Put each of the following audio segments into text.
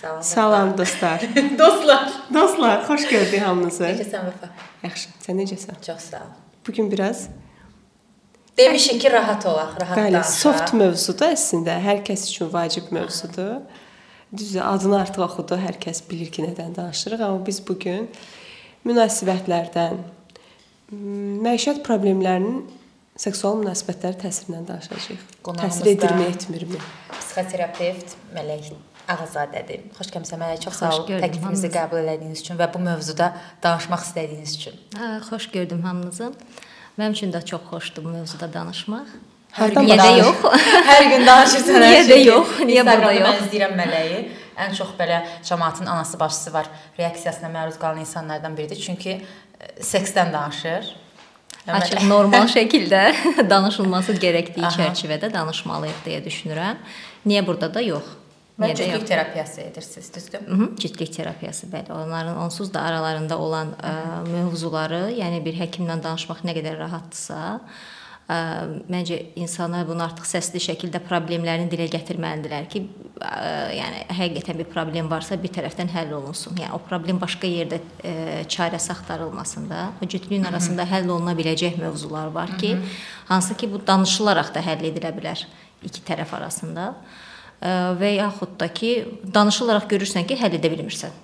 Salam. Salam dostlar. dostlar. Dostlar, xoş gördük hamınızı. Necəsən Vəfa? Yaxşı. Sən necəsən? Çox sağ ol. Bu gün biraz Demişik ki, rahat olaq, rahat bəli, danışaq. soft mövzudur əslində. Hər kəs üçün vacib mövzudur. Düzdür, adını artıq oxudu, hər kəs bilir ki, nədən danışırıq, amma biz bu gün münasibətlərdən, məişət problemlərinin seksual münasibətlərə təsirindən danışacağıq. Qonağımız Təsir edirmi, etmirmi? Psixoterapevt Mələk Ağazadədir. Xoş gəlmisən Mələk. Çox sağ Xoş ol gördüm, təklifimizi qəbul etdiyiniz üçün və bu mövzuda danışmaq istədiyiniz üçün. Hə, xoş gördüm hamınızı. Mənim üçün də çox xoşdur bu mövzuda danışmaq. Hərdən Niyə də danış. yox? Hər gün danışırsan. Niyə hər də şeyi. yox? Niyə burada yox? Mən izləyirəm Mələyi. Ən çox belə cəmaatın anası başçısı var. Reaksiyasına məruz qalan insanlardan biridir. Çünki e, seksdən danışır. Və Açıq normal şəkildə danışılması gərəkdiyi çərçivədə danışmalıyıq deyə düşünürəm. Niyə burada da yox? Və Niyə cütlük terapiyası edirsiniz, düzdür? Mhm, Cütlük terapiyası bəli. Onların onsuz da aralarında olan ə, mövzuları, yəni bir həkimlə danışmaq nə qədər rahatdırsa, ə, məncə insanlar bunu artıq səsli şəkildə problemlərini dilə gətirməlidirlər ki, ə, yəni həqiqətən bir problem varsa bir tərəfdən həll olunsun. Yəni o problem başqa yerdə ə, çarəsi axtarılmasın da. O cütlüyün arasında həll oluna biləcək mövzular var ki, hansı ki bu danışılaraq da həll edilə bilər iki tərəf arasında Ə, və yaxud da ki, danışılaraq görürsən ki, həll edə bilmirsən.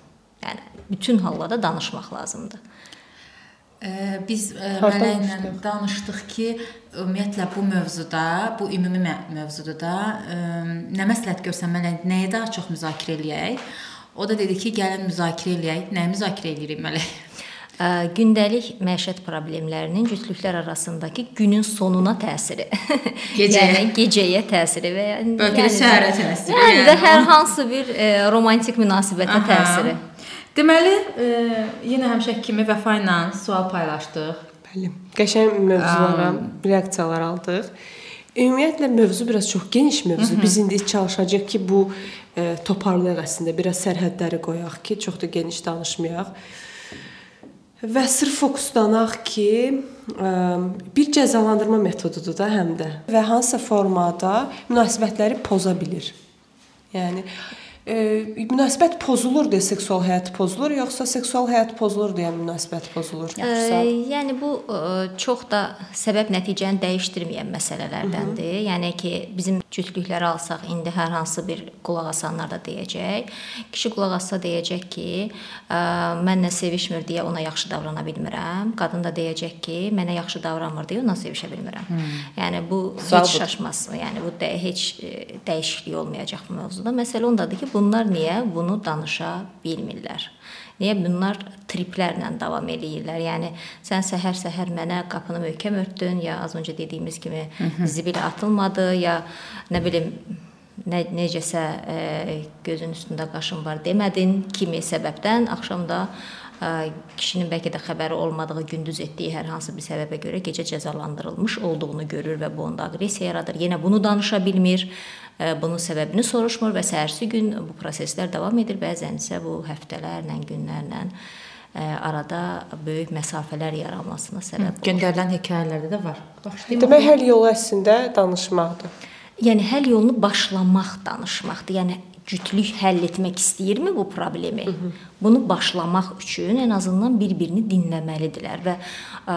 Yəni bütün hallarda danışmaq lazımdır. Ə, Biz ə, Hardan Mələklə başlayaq? danışdıq ki, ümumiyyətlə bu mövzuda, bu ümumi mövzuda da ə, nə məsləhət görsən Mələk, nəyi daha çox müzakirə eləyək? O da dedi ki, gəlin müzakirə eləyək. Nəyi müzakirə eləyirik Mələk? Ə, Gündəlik məişət problemlərinin cütlüklər arasındakı günün sonuna təsiri. Gecəyə. yəni gecəyə təsiri və ya Bəlkə də səhərə təsiri, Yəni, yəni də yəni. hər hansı bir e, romantik münasibətə Aha. təsiri. Deməli, ə, yenə həmişəki kimi Vəfa ilə sual paylaşdıq. Bəli. Qəşəng mövzulara reaksiyalar aldıq. Ümumiyyətlə mövzu biraz çox geniş mövzu. Biz indi çalışacağıq ki, bu e, toparlayaq əslində, biraz sərhədləri qoyaq ki, çox da geniş danışmayaq. Və sırf fokuslanaq ki, ə, bir cəzalandırma metodudur da həm də və hansısa formada münasibətləri poza bilir. Yəni ə, münasibət pozulur deyə seksual həyat pozulur, yoxsa seksual həyat pozulur deyə münasibət pozulur? Ə, yəni bu ə, çox da səbəb nəticəni dəyişdirməyən məsələlərdəndir. Yəni ki, bizim cütlükləri alsaq, indi hər hansı bir qulaq asanlar da deyəcək. Kişi qulaq assa deyəcək ki, ə, mənlə sevişmir deyə ona yaxşı davrana bilmirəm. Qadın da deyəcək ki, mənə yaxşı davranmır deyə ondan sevişə bilmirəm. Hmm. Yəni bu Sual heç şaşmaz. Yəni bu də heç ə, dəyişiklik olmayacaq bu mövzuda. Məsələ ondadır ki, bunlar niyə bunu danışa bilmirlər? Niyə bunlar triplərlə davam eləyirlər? Yəni sən səhər-səhər mənə qapını möhkəm örtdün, ya az öncə dediyimiz kimi zibil atılmadı, ya nə bilim nə necəsə ə, gözün üstündə qaşın var demədin kimi səbəbdən axşam da ə, kişinin bəlkə də xəbəri olmadığı gündüz etdiyi hər hansı bir səbəbə görə gecə cəzalandırılmış olduğunu görür və bu onda aqressiya yaradır. Yenə bunu danışa bilmir, bunun səbəbini soruşmur və səhərsi gün bu proseslər davam edir. Bəzən isə bu həftələrlə, günlərlə ə, arada böyük məsafələr yaranmasına səbəb olur. Göndərilən hekayələrdə də var. Başlayım. Demək həll yolu əslində danışmaqdır. Yəni həll yolunu başlamaq danışmaqdır. Yəni cütlük həll etmək istəyirmi bu problemi? Hı -hı. Bunu başlamaq üçün ən azından bir-birini dinləməlidirlər və ə,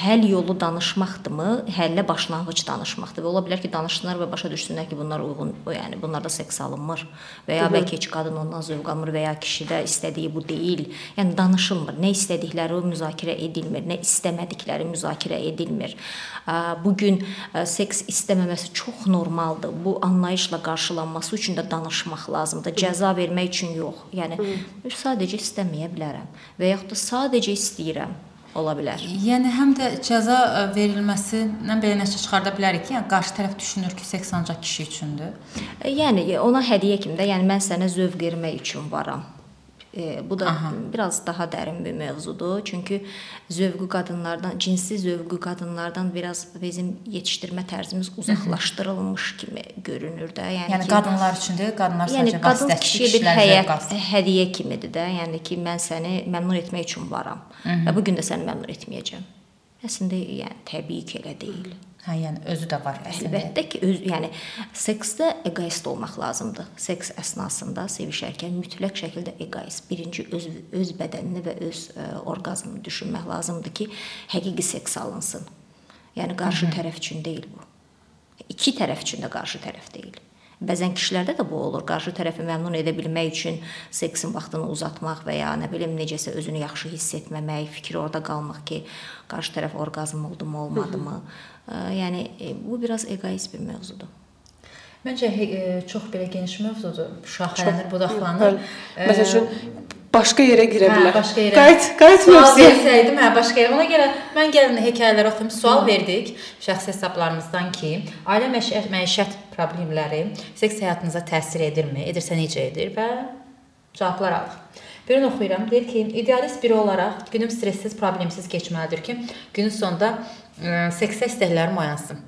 həll yolu danışmaqdırmı? Həllə başlanğıc danışmaqdır. Və ola bilər ki, danışsınlar və başa düşsünlər ki, bunlar uyğun, yəni bunlarda seks alınmır və ya bəlkə heç qadın ondan zövq almır və ya kişidə istədiyi bu deyil. Yəni danışılmır. Nə istədikləri müzakirə edilmir, nə istəmədikləri müzakirə edilmir. Ə, Bu gün ə, seks istəməməsi çox normaldır. Bu anlayışla qarşılanması üçün də danışmaq lazımdır. Cəza vermək üçün yox. Yəni sadəcə istəməyə bilərəm və yaxud da sadəcə istəyirəm ola bilər. Yəni həm də cəza ə, verilməsindən belə nəticə çıxarda bilərik ki, yəni qarşı tərəf düşünür ki, seks ancaq kişi üçündür. Yəni ona hədiyyə kimi də, yəni mən sənə zövq vermək üçün varam. E, bu da Aha. biraz daha dərin bir mövzudur. Çünki zövqü qadınlardan, cinsi zövqü qadınlardan biraz bizim yetişdirmə tərzimiz uzaqlaşdırılmış kimi görünür də. Yəni, Yəni ki, qadınlar üçün deyil, qadınlar Yəni sadəcə qadın kişiyə bir həyat hədiyyə kimidir də. Yəni ki, mən səni məmnun etmək üçün varam. Və bu gün də səni məmnun etməyəcəm. Əslində yəni təbii ki, elə deyil. Hə, yəni özü də var əslində. Əlbəttə ki, öz, yəni seksdə egoist olmaq lazımdır. Seks əsnasında sevişərkən mütləq şəkildə egoist, birinci öz öz bədənini və öz ə, orqazmını düşünmək lazımdır ki, həqiqi seks alınsın. Yəni qarşı Hı -hı. tərəf üçün deyil bu. İki tərəf üçün də qarşı tərəf deyil. Bəzən kişilərdə də bu olur. Qarşı tərəfi məmnun edə bilmək üçün seksin vaxtını uzatmaq və ya nə bilim necəsə özünü yaxşı hiss etməmək, fikir orada qalmaq ki, qarşı tərəf orqazm oldumu, olmadımı. Yəni bu biraz egoist bir mövzudur. Məncə e, çox belə geniş mövzudur. Şaxələnir, budaqlanır. Məsəl üçün başqa yerə girə bilər. Hə, başqa yerə. Qayıt, qayıt mövzuya. Desəydim, hə, başqa yerə. Ona görə mən gəlin hekayələr oxuyum, sual verdik şəxsi hesablarımızdan ki, ailə məişət problemləri seks həyatınıza təsir edirmi? Edirsə necə edir və cavablar aldıq. Birini oxuyuram. Deyir ki, idealist biri olaraq günüm stressiz, problemsiz keçməlidir ki, günün sonunda seksə istəklərim oyansın.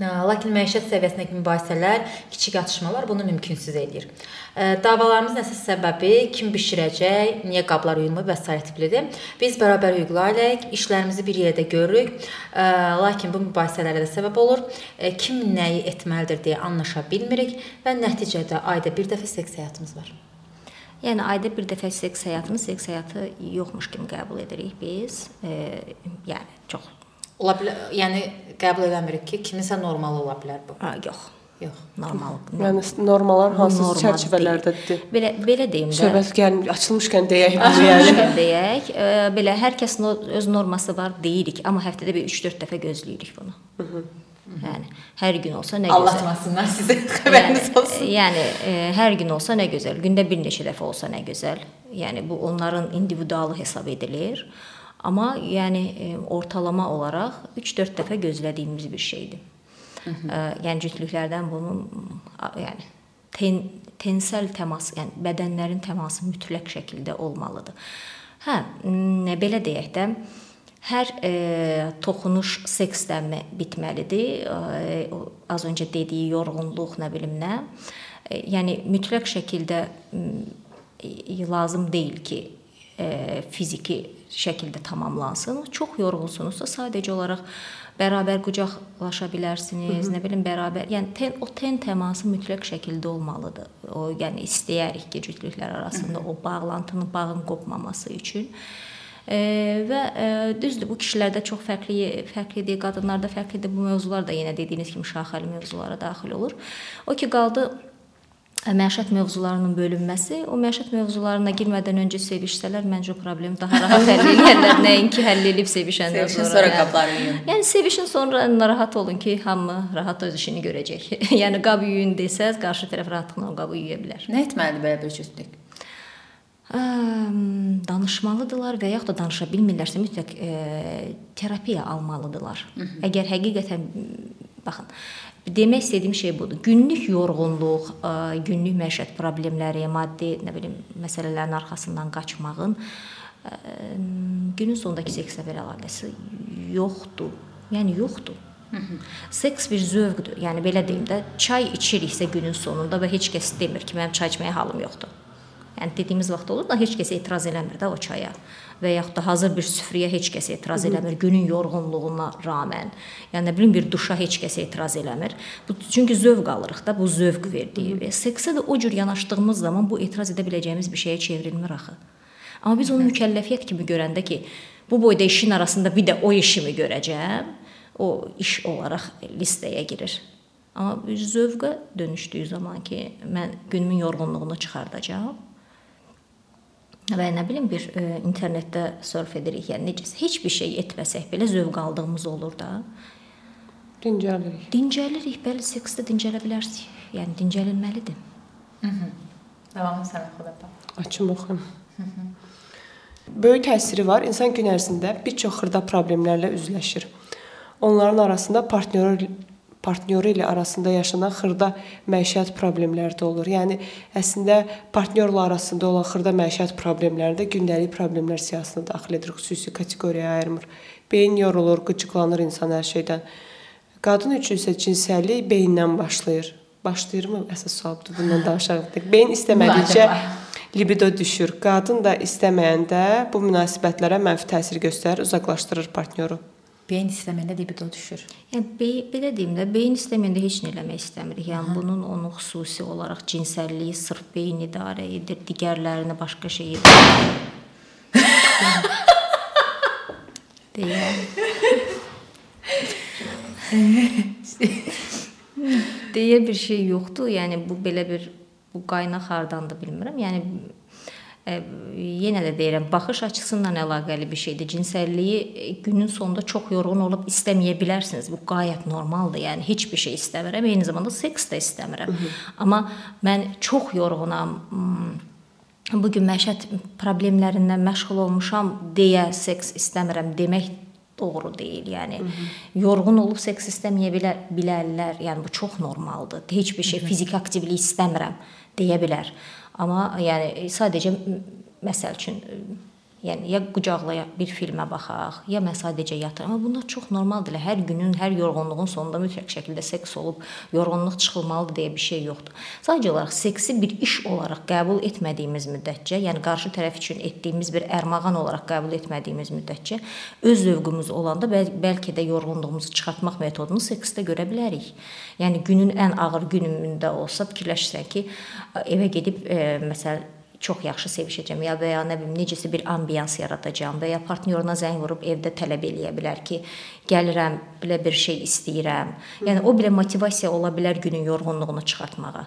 Lakin məişət səviyyəsindəki mübahisələr, kiçik atışmalar bunu mümkünsüz edir. Davalarımızın əsas səbəbi kim bişirəcək, niyə qablar uyumlu və s. tiplidir. Biz bərabər hüquqlu ailəlik, işlərimizi bir yerdə görürük. Lakin bu mübahisələrə də səbəb olur. Kim nəyi etməlidir deyə anlaşa bilmirik və nəticədə ayda bir dəfə seks həyatımız var. Yəni ayda bir dəfə seks həyatını seks həyatı yoxmuş kimi qəbul edirik biz. E, yəni çox Ola bilər, yəni qəbul eləmirik ki, kiminsə normal ola bilər bu. Ha, yox. Yox. Normal. Yəni normalar hansı normal çərçivələrdədir? Belə belə deyim də. Söhbət gəl açılmışkən deyək bunu yəni. Deyək. E, belə hər kəsin öz norması var deyirik, amma həftədə bir 3-4 dəfə gözləyirik bunu. Hı -hı. Yəni hər gün olsa nə gözəl. Allatmasınlar sizə xəbəriniz yəni, olsun. Yəni e, hər gün olsa nə gözəl, gündə bir neçə dəfə olsa nə gözəl. Yəni bu onların individual hesab edilir. Amma yəni e, ortalama olaraq 3-4 dəfə gözlədiyimiz bir şeydir. Hı -hı. Yəni cütlüklərdən bunun yəni ten, tensel təmas, yəni bədənlərin təması mütləq şəkildə olmalıdır. Hə, belə deyək də, hər e, toxunuş seksdənmi bitməlidir? E, az öncə dediyi yorğunluq, nə bilim nə. E, yəni mütləq şəkildə e, lazım deyil ki, e, fiziki şəkildə tamamlansın. Çox yorğunsunuzsa sadəcə olaraq bərabər qucaqlaşa bilərsiniz, Hı -hı. nə bilim bərabər, yəni ten, o ten təması mütləq şəkildə olmalıdır. O yəni istəyərik ki, cütlüklər arasında Hı -hı. o bağlantının, bağın qopmaması üçün. E, və e, düzdür bu kişilərdə çox fərqli fərqlidir, qadınlarda fərqlidir. Bu mövzular da yenə dediyiniz kimi şaxəli mövzulara daxil olur. O ki qaldı məişət mövzularının bölünməsi, o məişət mövzularına girmədən öncə sevişsələr məncə o problem daha rahat həll edərlər, nəinki həll edib sevişəndən sonra. Sevişin sonra qabları yuyun. Yəni sevişin sonra narahat olun ki, hamı rahat öz işini görəcək. yəni qab yuyun desəz, qarşı tərəf rahatlıqla o qabı yuya bilər. Nə etməlidir belə bir cütlük? danışmalıdılar və yaxud da danışa bilmirlərsə mütləq e, terapiya almalıdılar. Hı -hı. Əgər həqiqətən baxın, Demək istədiyim şey budur. Günlük yorğunluq, günlük məişət problemləri, maddi, nə bilim, məsələlərin arxasından qaçmağın günün sonundakı sekslə bir əlaqəsi yoxdur. Yəni yoxdur. Hı -hı. Seks bir zövqdür. Yəni belə deyim də, çay içiriksə günün sonunda və heç kəs demir ki, mənim çay içməyə halım yoxdur. Yəni dediyimiz vaxt olur da heç kəs etiraz eləmir də o çaya və yaxud da hazır bir süfrəyə heç kəs etiraz eləmir günün yorğunluğuna rağmen. Yəni nə bilim bir duşa heç kəs etiraz eləmir. Bu çünki zövq alırıq da, bu zövq verdiyi və seksə də o cür yanaşdığımız zaman bu etiraz edə biləcəyimiz bir şeyə çevrilmir axı. Amma biz onu mükəlləfiyyət kimi görəndə ki, bu boyda işin arasında bir də o işimi görəcəm, o iş olaraq listəyə girir. Amma bir zövqə dönüşdüyü zaman ki, mən günümün yorğunluğunu çıxardacağam və nə bilim bir e, internetdə surf edirik, yəni necəsə heç bir şey etməsək belə zövq aldığımız olur da. Dincəlirik. Dincəlirik, bəli, seksdə dincələ bilərsiniz. Yəni dincəlilməlidir. Mhm. Davamlı sən oxu da. Açım oxuyum. Mhm. Böyük təsiri var. İnsan gün ərzində bir çox xırda problemlərlə üzləşir. Onların arasında partnyor partnyoru ilə arasında yaşanan xırda məişət problemləri də olur. Yəni əslində partnyorla arasında olan xırda məişət problemləri də gündəlik problemlər siyahısına daxil edir, xüsusi kateqoriyaya ayırmır. Beyin yorulur, qıcıqlanır insan hər şeydən. Qadın üçün isə cinsəllik beyindən başlayır. Başlayırmı? Əsas sual budur. Bundan danışarıq. Beyin istəmədikcə libido düşür. Qadın da istəməyəndə bu münasibətlərə mənfi təsir göstərir, uzaqlaşdırır partnyoru. Beyin sistemində libido düşür. Yəni be belə deyim də, beyin sistemində heç nə eləmək istəmirik. Yəni Aha. bunun onun xüsusi olaraq cinsəlliyi sırf beyin idarə edir, digərlərini başqa şey edir. deyə. deyə bir şey yoxdur. Yəni bu belə bir bu qaynaq hardandır bilmirəm. Yəni yenə də deyirəm, baxış açısından əlaqəli bir şeydir. Cinsəlliyi e, günün sonunda çox yorğun olub istəməyə bilərsiniz. Bu qayət normaldır. Yəni heç bir şey istəmirəm, eyni zamanda seks də istəmirəm. Hı -hı. Amma mən çox yorğunam. Bu gün məişət problemlərindən məşğul olmuşam deyə seks istəmirəm demək doğru deyil. Yəni Hı -hı. yorğun olub seks istəməyə bilər, bilərlər. Yəni bu çox normaldır. Heç bir şey Hı -hı. fiziki aktivlik istəmirəm deyə bilər. Amma yəni sadəcə məsəl üçün Yəni ya qucaqlaya bir filmə baxaq, ya mən sadəcə yatıram. Amma bunlar çox normaldır. Hər günün, hər yorğunluğun sonunda mütləq şəkildə seks olub, yorğunluq çıxılmalıdır deyə bir şey yoxdur. Sadəcə olaraq seksi bir iş olaraq qəbul etmədiyimiz müddətcə, yəni qarşı tərəf üçün etdiyimiz bir ərmağan olaraq qəbul etmədiyimiz müddətcə öz zövqümüz olanda bəl bəlkə də yorğunluğumuzu çıxartmaq metodunu seksdə görə bilərik. Yəni günün ən ağır günümündə olsa fikirləşsən ki, evə gedib e, məsələn çox yaxşı sevişəcəm ya və ya nə bilim necəsə bir ambiyans yaradacağam və ya partnyoruna zəng vurub evdə tələb eləyə bilər ki, gəlirəm, belə bir şey istəyirəm. Yəni o belə motivasiya ola bilər günün yorğunluğunu çıxartmağa.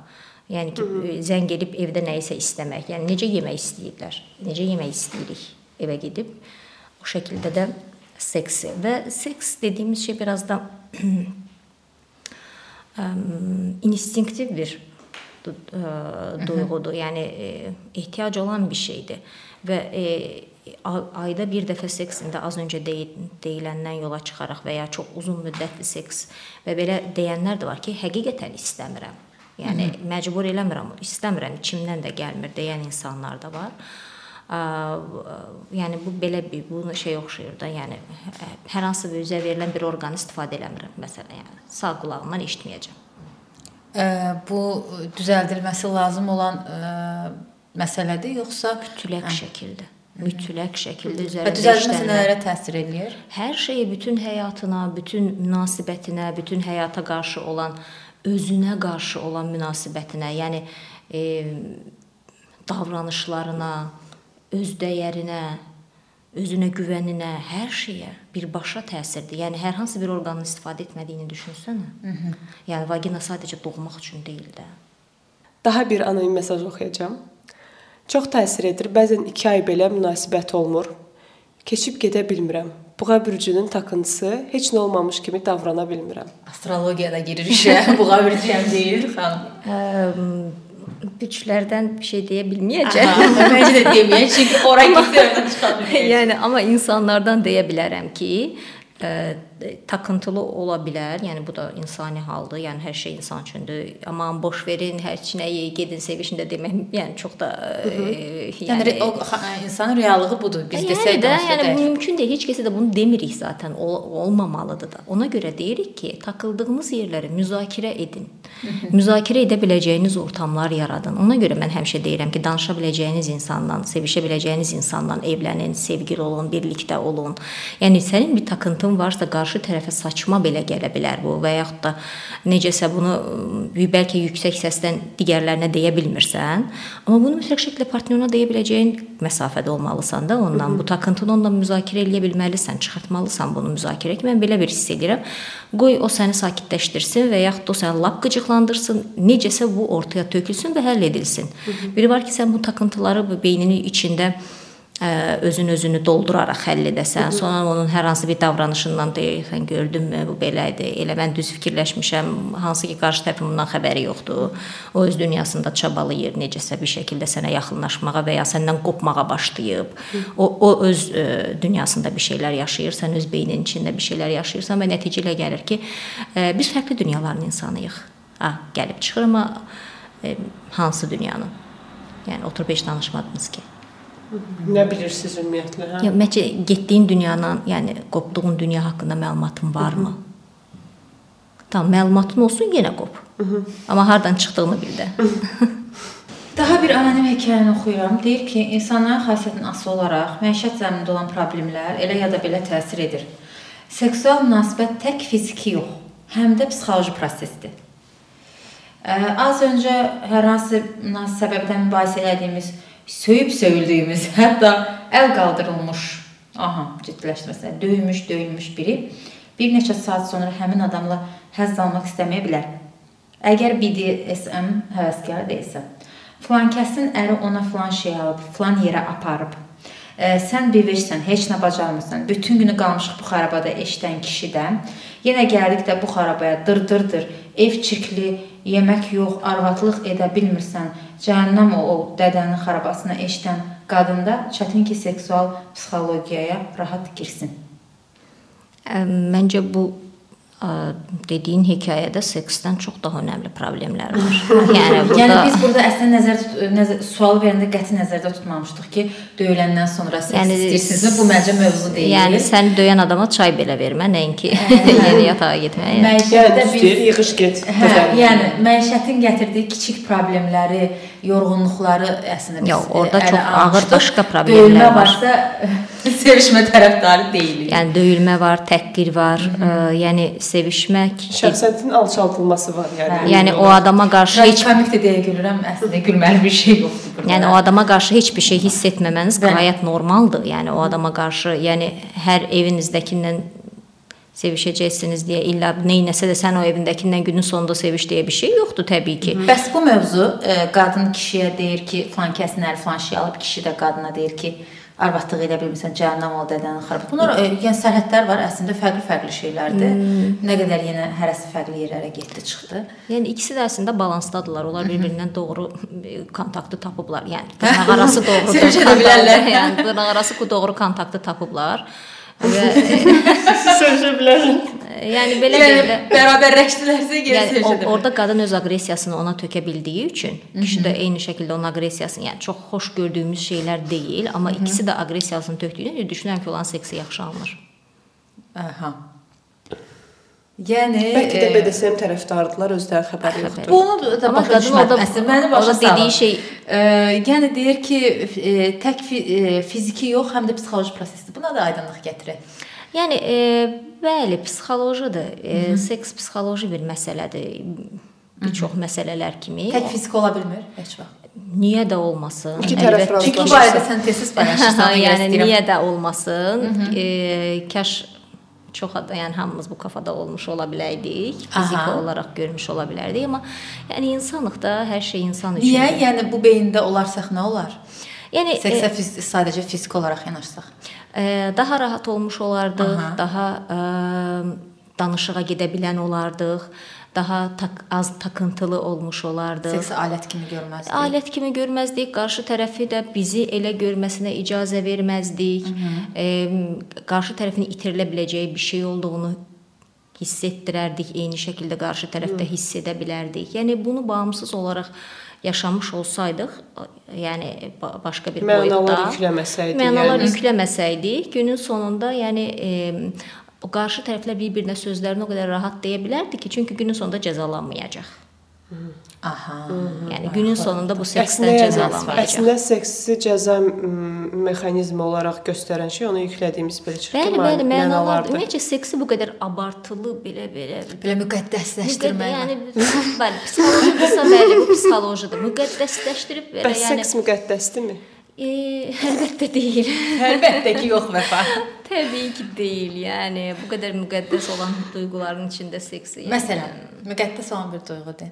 Yəni ki, e, zəng edib evdə nə isə istəmək. Yəni necə yemək istəyirlər? Necə yemək istəyirik evə gedib? O şəkildə də seksi və seks dediyimiz şey biraz da instinktiv bir duyğudur. Yəni ehtiyac olan bir şeydir və ayda bir dəfə seksində az öncə deyiləndən yola çıxaraq və ya çox uzun müddətli seks və belə deyənlər də var ki, həqiqətən istəmirəm. Yəni Hı -hı. məcbur eləmirəm, istəmirəm, içimdən də gəlmir deyən insanlar da var. Yəni bu belə bir bu şey oxşayır da, yəni hər hansı bir üzə verilən bir orqanı istifadə eləmirəm məsələn, yəni sağ qulağımdan eşitməyəcəm bu düzəldilməsi lazım olan məsələdir, yoxsa mütləq hə. şəkildə mütləq şəkildə üzərində düzəltməsi nələrə təsir eləyir? Hər şeyə, bütün həyatına, bütün münasibətinə, bütün həyata qarşı olan, özünə qarşı olan münasibətinə, yəni e, davranışlarına, öz dəyərinə, özünə güvəninə, hər şeyə birbaşa təsirdir. Yəni hər hansı bir orqanın istifadə etmədiyini düşünsənə. Hı -hı. Yəni vagina sadəcə doğmaq üçün deyil də. Daha bir anonim mesaj oxuyacağam. Çox təsir edir. Bəzən 2 ay belə münasibət olmur. Keçib gedə bilmirəm. Buğa bürcünün takıntısı heç nə olmamış kimi davrana bilmirəm. Astrologiyada girir işə. Buğa bürcüyəm deyir xanım güclərdən bir şey deyə bilməyəcəm. Məncə də deməyəcəm, çünki ora gedirəm çıxar. yəni amma insanlardan deyə bilərəm ki, ə, takıntılı ola bilər. Yəni bu da insani haldır. Yəni hər şey insan üçündür. Aman boş verin, hər çinəyi gedin sevişin də demək, yəni çox da ə, yəni, yəni o insanın reallığı budur. Biz yəni desək də, yəni bu mümkün deyil. Heç kəsə də bunu demirik zaten. Ol, olmamalıdır da. Ona görə deyirik ki, takıldığınız yerləri müzakirə edin. müzakirə edə biləcəyiniz ortamlar yaradın. Ona görə mən həmişə deyirəm ki, danışa biləcəyiniz insandan, sevişə biləcəyiniz insandan evlənin, sevgili olun, birlikdə olun. Yəni sənin bir takıntın varsa, qarşı tərəfə saçma belə gələ bilər bu və yaxud da necəsə bunu bəlkə yüksək səsdən digərlərinə deyə bilmirsən, amma bunu mütləq şəkildə partnyoruna deyə biləcəyin məsafədə olmalısan da ondan. Hı -hı. Bu takıntını onunla müzakirə eləyə bilməlisən, çıxartmalısan bunu müzakirə ki, mən belə bir hiss edirəm. Qoy o səni sakitləşdirsin və yaxud da o səni lap qıcıqlandırsın, necəsə bu ortaya tökülsün və həll edilsin. Hı -hı. Biri var ki, sən bu takıntıları beyninin içində özün özünü dolduraraq həll edəsən, sonra onun hər hansı bir davranışından deyirsən, gördünmü, bu belədir. Elə mən düz fikirləşmişəm, hansı ki, qarşı tərəfin bundan xəbəri yoxdur. O öz dünyasında çabalayır, necəsə bir şəkildə sənə yaxınlaşmağa və ya səndən qopmağa başlayıb. O o öz ə, dünyasında bir şeylər yaşayır, sən öz beyninin içində bir şeylər yaşayırsan və nəticə ilə gəlir ki, ə, biz fərqli dünyaların insanıyıq. Ha, gəlib çıxır amma ə, hansı dünyanın? Yəni oturub heç danışmadınız ki. Nə bilirsiniz ümumiyyətlə, hə? Ya məncə getdiyin dünyanın, yəni qopduğun dünya haqqında məlumatın varmı? Tamam, məlumatın olsun, yenə qop. Hı -hı. Amma hardan çıxdığını bil də. Daha bir anonim hekayəni oxuyuram. Deyir ki, insanların xasiyyətindən asılı olaraq məişət zəminində olan problemlər elə ya da belə təsir edir. Seksual münasibət tək fiziki yox, həm də psixoloji prosesdir. Az öncə hər hansı səbəbdən mübahisə elədiyimiz, söyüb söyüldüyümüz, hətta əl qaldırılmış, aha, ciddiləşdirməsə, döymüş, döyülmüş biri bir neçə saat sonra həmin adamla həzz almaq istəməyə bilər. Əgər BDSM həvəskar deyilsə, filan kəsin əri ona filan şey alıb, filan yerə aparıb. Ə, sən bivecsən, heç nə bacarmırsan. Bütün günü qalmışıq bu xarabada eşidən kişidən. Yenə gəldik də bu xarabaya dır-dır-dır. Ev çirkli, yemək yox, arvadlıq edə bilmirsən, cəhənnəm o, o dədənin xarabasına eşidən qadında çətin ki, seksual psixologiyaya rahat girsin. Məncə bu dediyin hekayədə seksdən çox daha önəmli problemlər var. Yəni burada Yəni biz burada əslində nəzər, nəzər sual verəndə qəti nəzərdə tutmamışdıq ki, döyüləndən sonra seks yəni, istəyirsinizmi? Bu məncə mövzu deyil. Yəni sən döyən adama çay belə vermə, nəinki yeni yatağa getməyə. Məişətdə bir yığış get. Hə, yəni məişətin gətirdiyi kiçik problemləri, yorğunluqları əslində biz Yox, orada çox ağır başqa problemlər var. Varsa sevişmə tərəfdarı deyilik. Yəni döyülmə var, təhqir var, ə, yəni sevişmək, şəxsiyyətin alçaldılması var yəni. Hə, yəni o adama qarşı heç komik də deyə gülürəm, əslində gülməli bir şey yoxdur burada. Yəni o adama qarşı heç bir şey hiss etməməniz qayət normaldır. Yəni o adama qarşı, yəni hər evinizdəkindən sevişəcəksiniz deyə illa neynəsə də sən o evindəkindən günün sonunda seviş deyə bir şey yoxdur təbii ki. Bəs bu mövzu ə, qadın kişiyə deyir ki, falan kəsin əri falan şey alıb, kişi də qadına deyir ki, arvadlıq edə bilmirsən, cəhənnəm ol dədənin xarab. Bunlar ə, yəni sərhədlər var, əslində fərqli-fərqli şeylərdir. Hmm. Nə qədər yenə hərəsi fərqli yerlərə getdi, çıxdı. Yəni ikisi də əslində balansdadılar. Onlar bir-birindən doğru kontaktı tapıblar. Yəni dırnaqarası doğru. Sevişə bilərlər. Yəni dırnaqarası doğru kontaktı tapıblar. Və sevişə bilərlər. Yəni belə yəni, belə bərabərləşdilərsə yenə yəni, bilərlər. Orda qadın öz aqressiyasını ona tökə bildiyi üçün, kişi də eyni şəkildə onun aqressiyasını, yəni çox xoş gördüyümüz şeylər deyil, amma Hı -hı. ikisi də aqressiyasını tökdüyünə düşünürəm ki, olan seksi yaxşı alınır. Aha. Yəni bəlkə də BDSM tərəfdardılar, özləri xəbəri yoxdur. Bunu da başa düşmədim. Əslində məni başa salır. dediyi şey, e, yəni deyir ki, e, tək e, fiziki yox, həm də psixoloji prosesdir. Buna da aydınlıq gətirək. Yəni e, bəli, psixolojidir. E, seks psixoloji bir məsələdir. Bir çox məsələlər kimi. Tək fiziki ola bilmir heç vaxt. Niyə də olmasın? İki tərəf razılaşır. Çünki bu barədə sən tez-tez paylaşırsan. yəni niyə də olmasın? Hı -hı. E, kaş çox da yəni hamımız bu kafada olmuş ola bilərdik, fiziki Aha. olaraq görmüş ola bilərdik, amma yəni insanıq da, hər şey insan üçün. Niyə? Yəni bu beyində olarsak nə olar? Yəni seksə fiz sadəcə fiziki olaraq yanaşsaq. E, daha rahat olmuş olardıq, Aha. daha e, danışığa gedə bilən olardıq daha tak, az takıntılı olmuş olardıq. Seksi alət kimi görməzdik. Alət kimi görməzdik. Qarşı tərəfi də bizi elə görməsinə icazə verməzdik. E, qarşı tərəfin itirilə biləcəyi bir şey olduğunu hiss etdirərdik. Eyni şəkildə qarşı tərəfdə hiss edə bilərdik. Yəni bunu bağımsız olaraq yaşamış olsaydıq, yəni başqa bir mənalar boyutda yükləməsəydik, mənalar yəni... yükləməsəydik, günün sonunda yəni e, o qarşı tərəflər bir-birinə sözlərini o qədər rahat deyə bilərdi ki, çünki günün sonunda cəzalanmayacaq. Aha. Yəni günün sonunda bu seksdən cəzalanmayacaq. Əslində seksi cəza mexanizmi olaraq göstərən şey ona yüklədiyimiz belə çıxır. Bəli, bəli, mənalardır. Ümumiyyətcə seksi bu qədər abartılı belə belə belə müqəddəsləşdirmək. Yəni bəli, psixolojiyasa bəli, bu psixolojiyadır. Müqəddəsləşdirib Bəs yəni. Bəs seks müqəddəsdirmi? E, əlbəttə deyil. əlbəttə ki, yox vəfa. Təbii ki, deyil. Yəni bu qədər müqəddəs olan duyğuların içində seks. Yəni, Məsələn, müqəddəs olan bir duyğu de.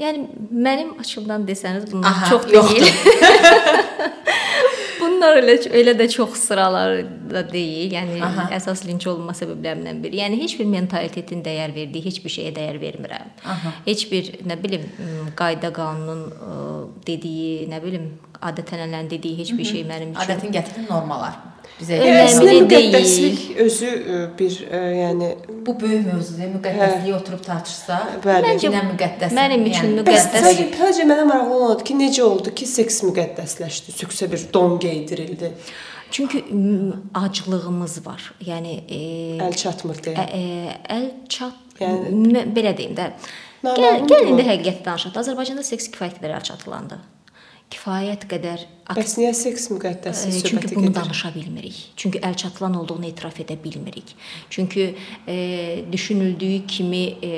Yəni mənim açımdan desəniz bunlar Aha, çox deyil. Bunlar elə elə də çox sıralar da deyil. Yəni Aha. əsas linç olunma səbəblərindən biri. Yəni heç bir mentalitetin dəyər verdiyi heç bir şeyə dəyər vermirəm. Aha. Heç bir nə bilim qayda qanunun dediyi, nə bilim adət-ənənələrin dediyi heç bir şey mənim üçün adətin gətirdiyi normalar bizə önəmli deyil. Özü bir ə, yəni bu böyük mövzudur. Müqəddəsliyi hə. oturub tartışsaq, məncə müqəddəs. Mənim üçün yəni, müqəddəs. Sadəcə mənə maraqlı olandır ki, necə oldu ki, seks müqəddəsləşdi, süksə bir don geydirildi. Çünki aclığımız var. Yəni e, əl çatmır deyə. Ə, ə, əl çat yəni belə deyim də. Gəl, gəl indi həqiqət danışaq. Azərbaycanda seks kifayət qədər çatılandı. Kifayət qədər Bəs niyə seks müqəddəsdir söhbəti Çünki bunu gedir? danışa bilmirik. Çünki əl çatılan olduğunu etiraf edə bilmirik. Çünki e, düşünüldüyü kimi e,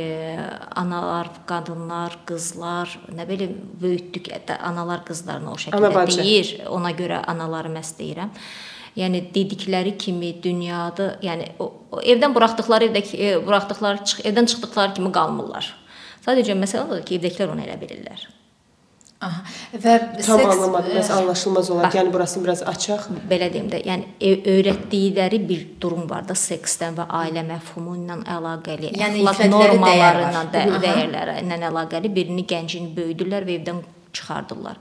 analar, qadınlar, qızlar, nə bilim, böyütdük də analar qızlarına o Ana şəkildə bacı. deyir. Ona görə anaları məs deyirəm. Yəni dedikləri kimi dünyada, yəni o, o evdən buraxdıqları evdəki e, buraxdıqları çıx, evdən çıxdıqları kimi qalmırlar. Sadəcə məsələ odur ki, evdəkilər onu elə bilirlər. Aha. Və Tam seks anlamadım. Bəs anlaşılmaz olar. Bax. Yəni burasını biraz açaq. belə deyim də, yəni e- öyrətdikləri bir durum var da seksdən və ailə məfhumu ilə əlaqəli, Yəni əxlaq iffətləri normalarından, dəyər var. də, dəyərləri ilə əlaqəli birini gəncini böyüdürlər və evdən çıxardırlar.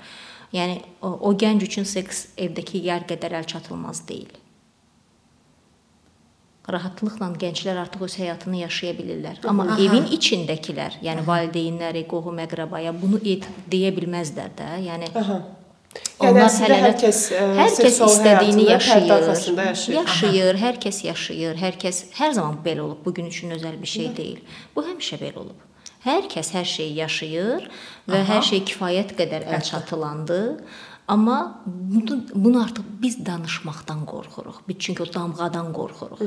Yəni o, o gənc üçün seks evdəki yer qədər əl çatılmaz deyil. Rahatlıqla gənclər artıq öz həyatını yaşaya bilirlər. Amma Aha. evin içindəkilər, yəni valideynləri, qohum-əqrabaya bunu et deyə bilməzlər də. Yəni Aha. Yəni Onlar əslində hələ hər kəs ə, hər kəs istədiyini yaşayır. yaşayır. Yaşayır, hər kəs yaşayır, hər kəs hər zaman belə olub. Bu gün üçün özəl bir şey deyil. Bu həmişə belə olub. Hər kəs hər şeyi yaşayır və Aha. hər şey kifayət qədər əl çatılandı. Amma bunu, bunu artıq biz danışmaqdan qorxuruq. Biz çünki o damğadan qorxuruq.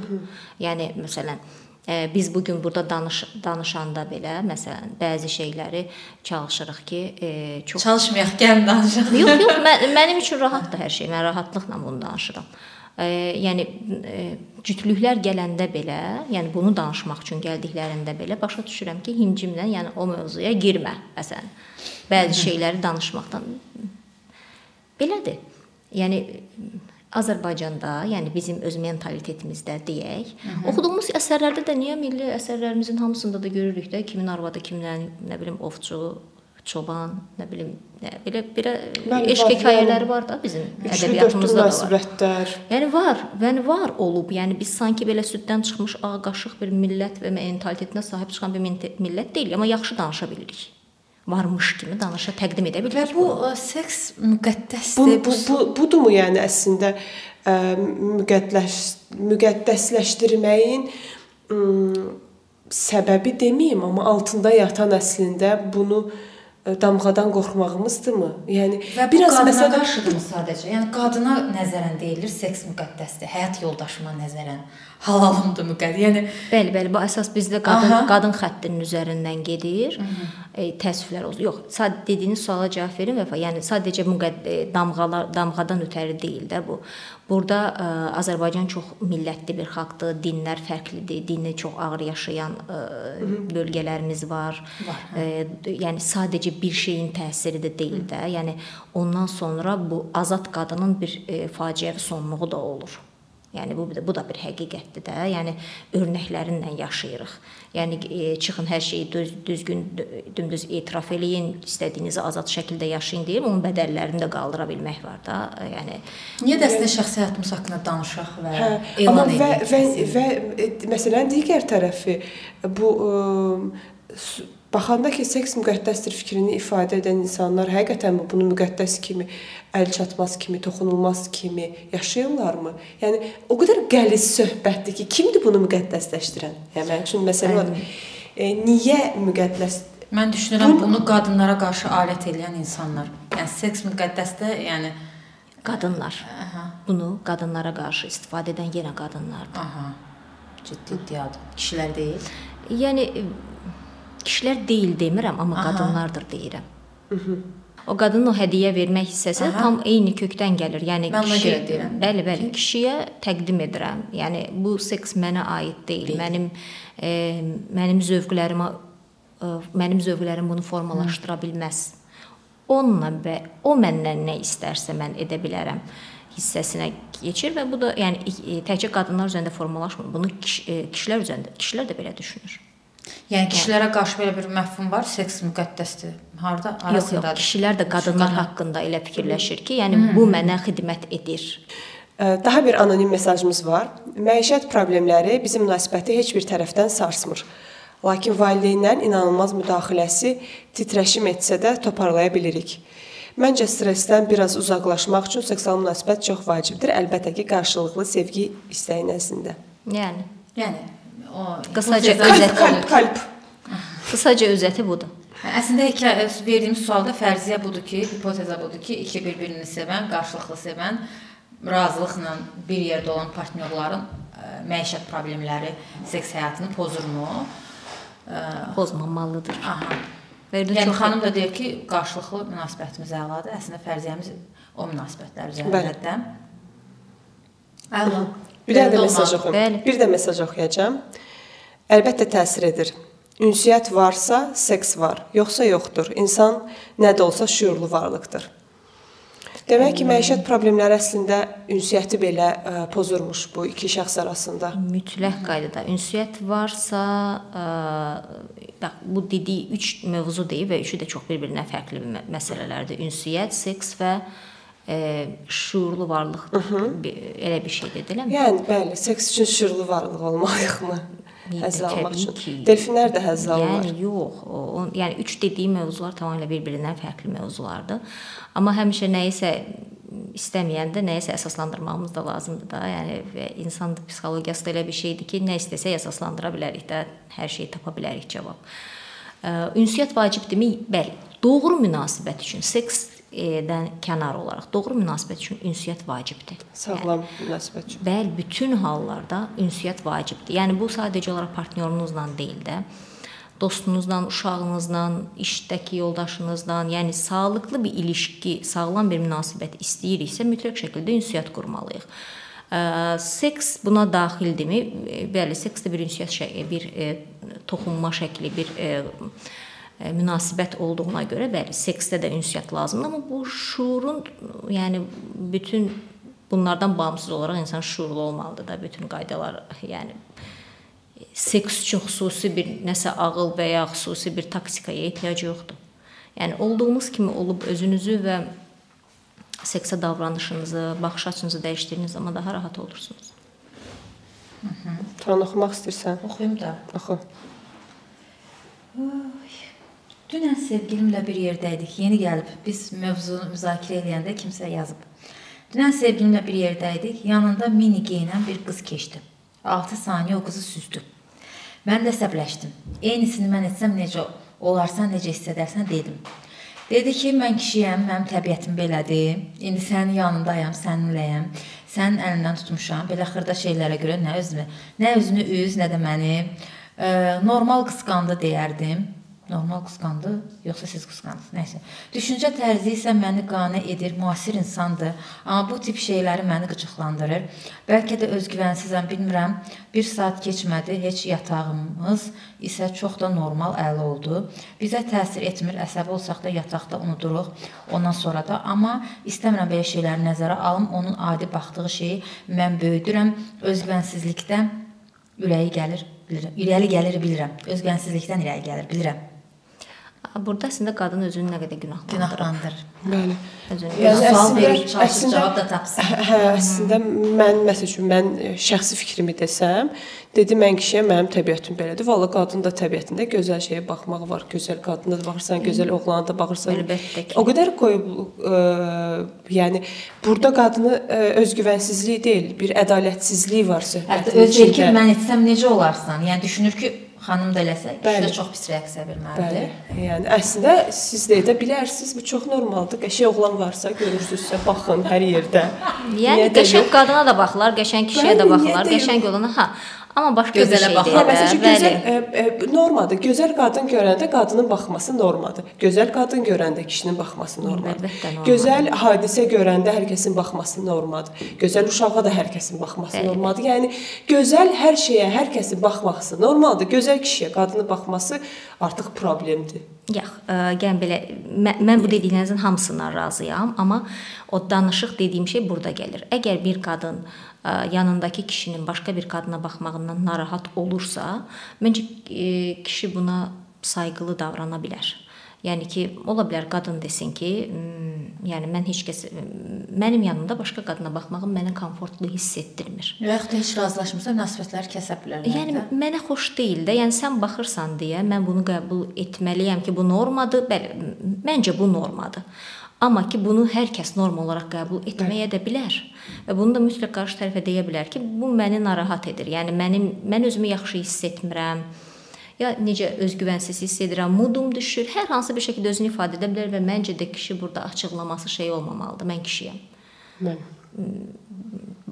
Yəni məsələn e, biz bu gün burada danış danışanda belə məsələn bəzi şeyləri çalışırıq ki, e, çox çalışmayaq, gəlin danışaq. Yox, yox, mən, mənim üçün rahatdır hər şey. Mən rahatlıqla bunu danışıram. E, yəni e, cütlüklər gələndə belə, yəni bunu danışmaq üçün gəldiklərində belə başa düşürəm ki, himcimlə, yəni o mövzuya girmə. Məsələn, bəzi şeyləri danışmaqdan belədir. Yəni Azərbaycanda, yəni bizim öz mentalitetimizdə deyək, oxuduğumuz əsərlərdə də niyə milli əsərlərimizin hamısında da görürük də kimin arvadı, kimin nə bilim ovçu, çoban, nə bilim, nə, belə belə eşq hekayələri var da bizim ədəbiyyatımızda da var. Yəni var, yəni var olub. Yəni biz sanki belə süddən çıxmış ağ qaşıq bir millət və mentalitetinə sahib çıxan bir millət deyil, amma yaxşı danışa bilirik. Varmış kimi danışa təqdim edə Və bilirik. bu bunu. ə, seks müqəddəsdir. Bu, bu, bu budurmu yəni əslində ə, müqəddəs müqəddəsləşdirməyin ım, səbəbi deməyim, amma altında yatan əslində bunu ə, damğadan qorxmağımızdırmı? Yəni Və biraz məsələn qarşıdır sadəcə. Yəni qadına nəzərən deyilir seks müqəddəsdir. Həyat yoldaşıma nəzərən halalımdır müqəddəs. Yəni Bəli, bəli, bu əsas bizdə qadın Aha. qadın xəttinin üzərindən gedir. E, təəssüflər olsun. Yox, sadəcə dediyiniz suala cavab verin və yəni sadəcə müqədd e, damğalar damğadan ötəri deyil də bu. Burada ə, Azərbaycan çox millətli bir xalqdır, dinlər fərqlidir, dini çox ağır yaşayan ə, bölgələrimiz var. Var, Ə, yəni sadəcə bir şeyin təsiri də deyil də. Yəni ondan sonra bu azad qadının bir ə, faciəvi sonluğu da olur. Yəni bu bu da bir həqiqətdir də. Yəni örnəklərinlə yaşayırıq. Yəni e, çıxın hər şeyi düz, düzgün dü- dümdüz etiraf eləyin, istədiyinizi azad şəkildə yaşayın deyir, onun bədəllərini də qaldıra bilmək var da. Yəni niyə də əslində şəxsi həyatımız haqqında danışaq və Hə, amma elan və edək. və, və e, məsələn digər tərəfi bu ə, s- baxanda ki, seks müqəddəsdir fikrini ifadə edən insanlar həqiqətən bunu müqəddəs kimi, əl çatmaz kimi, toxunulmaz kimi yaşayırlarmı? Yəni o qədər qəliz söhbətdir ki, kimdir bunu müqəddəsləşdirən? Yəni mənim üçün məsələ odur. E, niyə müqəddəs Mən düşünürəm bunu qadınlara qarşı alət edən insanlar. Yəni seks müqəddəsdir, yəni qadınlar aha, bunu qadınlara qarşı istifadə edən yenə qadınlardır. aha. Ciddi iddiadır. Kişilər deyil. Yəni kişilər deyil demirəm, amma Aha. qadınlardır deyirəm. O qadının o hədiyyə vermək hissəsi Aha. tam eyni kökdən gəlir. Yəni Mən ona görə deyirəm. Bəli, bəli, kişiyə təqdim edirəm. Yəni bu seks mənə aid deyil. Deyil. Mənim e, mənim zövqlərimə e, mənim zövqlərim bunu formalaşdıra bilməz. Onunla və o məndən nə istərsə mən edə bilərəm hissəsinə keçir və bu da yəni e, təkcə qadınlar üzərində formalaşmır. Bunu kiş, e, kişilər üzərində, kişilər də belə düşünür. Yəni kişilərə qarşı belə bir məfhum var, seks müqəddəsdir. Harda? Yox, yox, Arasındadır. kişilər də qadınlar Qadın. haqqında elə fikirləşir ki, yəni bu mənə xidmət edir. Daha bir anonim mesajımız var. Məişət problemləri bizim münasibəti heç bir tərəfdən sarsmır. Lakin valideynlərin inanılmaz müdaxiləsi titrəşim etsə də toparlaya bilirik. Məncə stressdən biraz uzaqlaşmaq üçün seksual münasibət çox vacibdir, əlbəttə ki, qarşılıqlı sevgi istəyi nəzdində. Yəni Yəni o Qısaca bu sözlər- özət- Kalp, kalp, qısaca özəti budur. Əslində hekayə verdiyimiz sualda fərziyyə budur ki, hipoteza budur ki, iki bir-birini sevən, qarşılıqlı sevən, razılıqla bir yerdə olan partnyorların ə, məişət problemləri seks həyatını pozurmu? Ə, Pozmamalıdır. aha. Verdin Yəni xanım da deyir ki, qarşılıqlı münasibətimiz əladır. Əslində fərziyyəmiz o münasibətlər üzərindədir. Əla. Bir dənə də mesaj oxuyum. Bəli. Bir də mesaj oxuyacağam. Əlbəttə təsir edir. Ünsiyyət varsa, seks var, yoxsa yoxdur. İnsan nə də olsa şüurlu varlıqdır. Demək ki, məişət problemləri əslində ünsiyyəti belə ə, pozurmuş bu iki şəxs arasında. mütləq qaydada ünsiyyət varsa, ə, bax bu dediyi 3 mövzu deyib və üçü də çox bir-birindən fərqli mə- məsələlərdir. Ünsiyyət, seks və ə, şuurlu varlıq bir- elə bir şeydir, eləmi? Yəni bəli, seks üçün şüurlu varlıq olmalıyıqmı? Həzz almaq üçün. Delfinlər də həzz alırlar. Yəni yox, o, yəni 3 dediyi mövzular tamamilə bir-birindən fərqli mövzulardır. Amma həmişə nəyisə istəməyəndə nəyisə əsaslandırmamız da lazımdır da. Yəni insan psixologiyası da elə bir şeydir ki, nə istəsək əsaslandıra bilərik də, hər şeyi tapa bilərik cavab. Ünsiyyət vacibdirmi? Bəli. Doğru münasibət üçün seksdən kənar olaraq doğru münasibət üçün ünsiyyət vacibdir. Sağlam münasibət üçün. Bəli, bütün hallarda ünsiyyət vacibdir. Yəni bu sadəcə olaraq partnyorunuzla deyil də, dostunuzla, uşağınızla, işdəki yoldaşınızla, yəni sağlıqlı bir ilişki, sağlam bir münasibət istəyiriksə, mütləq şəkildə ünsiyyət qurmalıyıq. Seks buna daxildirmi? E, Bəli, seks də bir ünsiyyət şəkli, bir e, toxunma şəkli, bir e, münasibət olduğuna görə bəli, seksdə də ünsiyyət lazımdır, amma bu şuurun yəni bütün bunlardan bağımsız olaraq insan şuurlu olmalıdır da bütün qaydalar, yəni seks üçün xüsusi bir nəsə ağıl və ya xüsusi bir taktikaya ehtiyac yoxdur. Yəni olduğumuz kimi olub özünüzü və seksə davranışınızı, baxış açınızı dəyişdirdiyiniz zaman daha rahat olursunuz. Turan oxumaq istəyirsən? Oxuyum da. Oxu. Dünən sevgilimlə bir yerdəydik. Yeni gəlib. Biz mövzunu müzakirə edəndə kimsə yazıb. Dünən sevgilimlə bir yerdəydik. Yanında mini geyinən bir qız keçdi. 6 saniyə o qızı süzdü. Mən də əsəbləşdim. Eynisini mən etsəm necə olarsan, necə hiss edərsən dedim. Dedi ki, mən kişiyəm, mənim təbiətim belədir. İndi sənin yanındayam, səninləyəm. Sənin əlindən tutmuşam. Belə xırda şeylərə görə nə özünü, nə özünü üz, nə də məni. E, normal qısqandı deyərdim. Normal qısqandı, yoxsa siz qısqandınız? Nəysə. Düşüncə tərzi isə məni qane edir, müasir insandır, amma bu tip şeyləri məni qıcıqlandırır. Bəlkə də özgüvənsizəm, bilmirəm. 1 saat keçmədi, heç yatağımız isə çox da normal əl oldu. Bizə təsir etmir, əsəbi olsaq da yataqda unuduruq. Ondan sonra da amma istəmirəm belə şeyləri nəzərə alım. Onun adi baxdığı şeyi mən böyüdürəm. Özgüvənsizlikdən ürəyi gəlir, bilirəm. İrəli gəlir bilirəm. Özgüvənsizlikdən irəli gəlir bilirəm. Burada əslində qadın özünü nə qədər günahlandırır. Günahlandır. Bəli. Özünü Yəni əslində- əslində- cavab da tapsın. Hə, əslində mən məsəl üçün mən e, şəxsi fikrimi desəm, dedi mən kişiyəm, mənim təbiətim belədir. Valla qadın da təbiətində gözəl şeyə baxmaq var. Gözəl qadına da baxırsan, gözəl oğlana da baxırsan. Əlbəttə ki. O qədər qoyub ə, yəni burada qadını ə, özgüvənsizlik deyil, bir ədalətsizlik var Hətta söhbətin öz deyir ki, içində. mən etsəm necə olarsan? Yəni düşünür ki, xanım da eləsə, kişi Bəli. də çox pis reaksiya Bəli. verməlidir. Yəni əslində siz də edə bilərsiniz. Bu çox normaldır. Qəşəng oğlan varsa, görürsüzsə, baxın hər yerdə. Yəni qəşəng qadına da baxırlar, qəşəng kişiyə də Bəli, baxırlar, də qəşəng olana ha. Amma başqa bir Gözələ şey baxırlar. deyil. Hə, məsəl üçün də, gözəl bəli. e, e, normadır. Gözəl qadın görəndə qadının baxması normadır. Gözəl qadın görəndə kişinin baxması normadır. Normadır. Gözəl hadisə görəndə hər kəsin baxması normadır. Gözəl uşağa da hər kəsin baxması Bəli. normadır. Yəni gözəl hər şeyə hər kəsin baxması normaldır. Gözəl kişiyə qadının baxması artıq problemdir. Yox, ə, yəni belə mən, mən bu dediyinizin hamısından razıyam, amma o danışıq dediyim şey burada gəlir. Əgər bir qadın ə, yanındakı kişinin başqa bir qadına baxmağından narahat olursa, məncə kişi buna sayğılı davrana bilər. Yəni ki, ola bilər qadın desin ki, "M, yəni mən heç kəs mənim yanımda başqa qadına baxmağım mənə komfortlu hiss etdirmir. Və yaxud da heç razılaşmırsa münasibətləri kəsə bilərlər. Yəni də. mənə xoş deyil də. Yəni sən baxırsan deyə mən bunu qəbul etməliyəm ki, bu normadır. Bəli, məncə bu normadır. Amma ki bunu hər kəs norm olaraq qəbul etməyə də bilər. Və bunu da mütləq qarşı tərəfə deyə bilər ki, bu məni narahat edir. Yəni mənim mən özümü yaxşı hiss etmirəm. ya necə özgüvənsiz hiss edirəm, mudum düşür, hər hansı bir şəkildə özünü ifadə edə bilər və məncə də kişi burada açıqlaması şey olmamalıdır. Mən kişiyəm. Mən.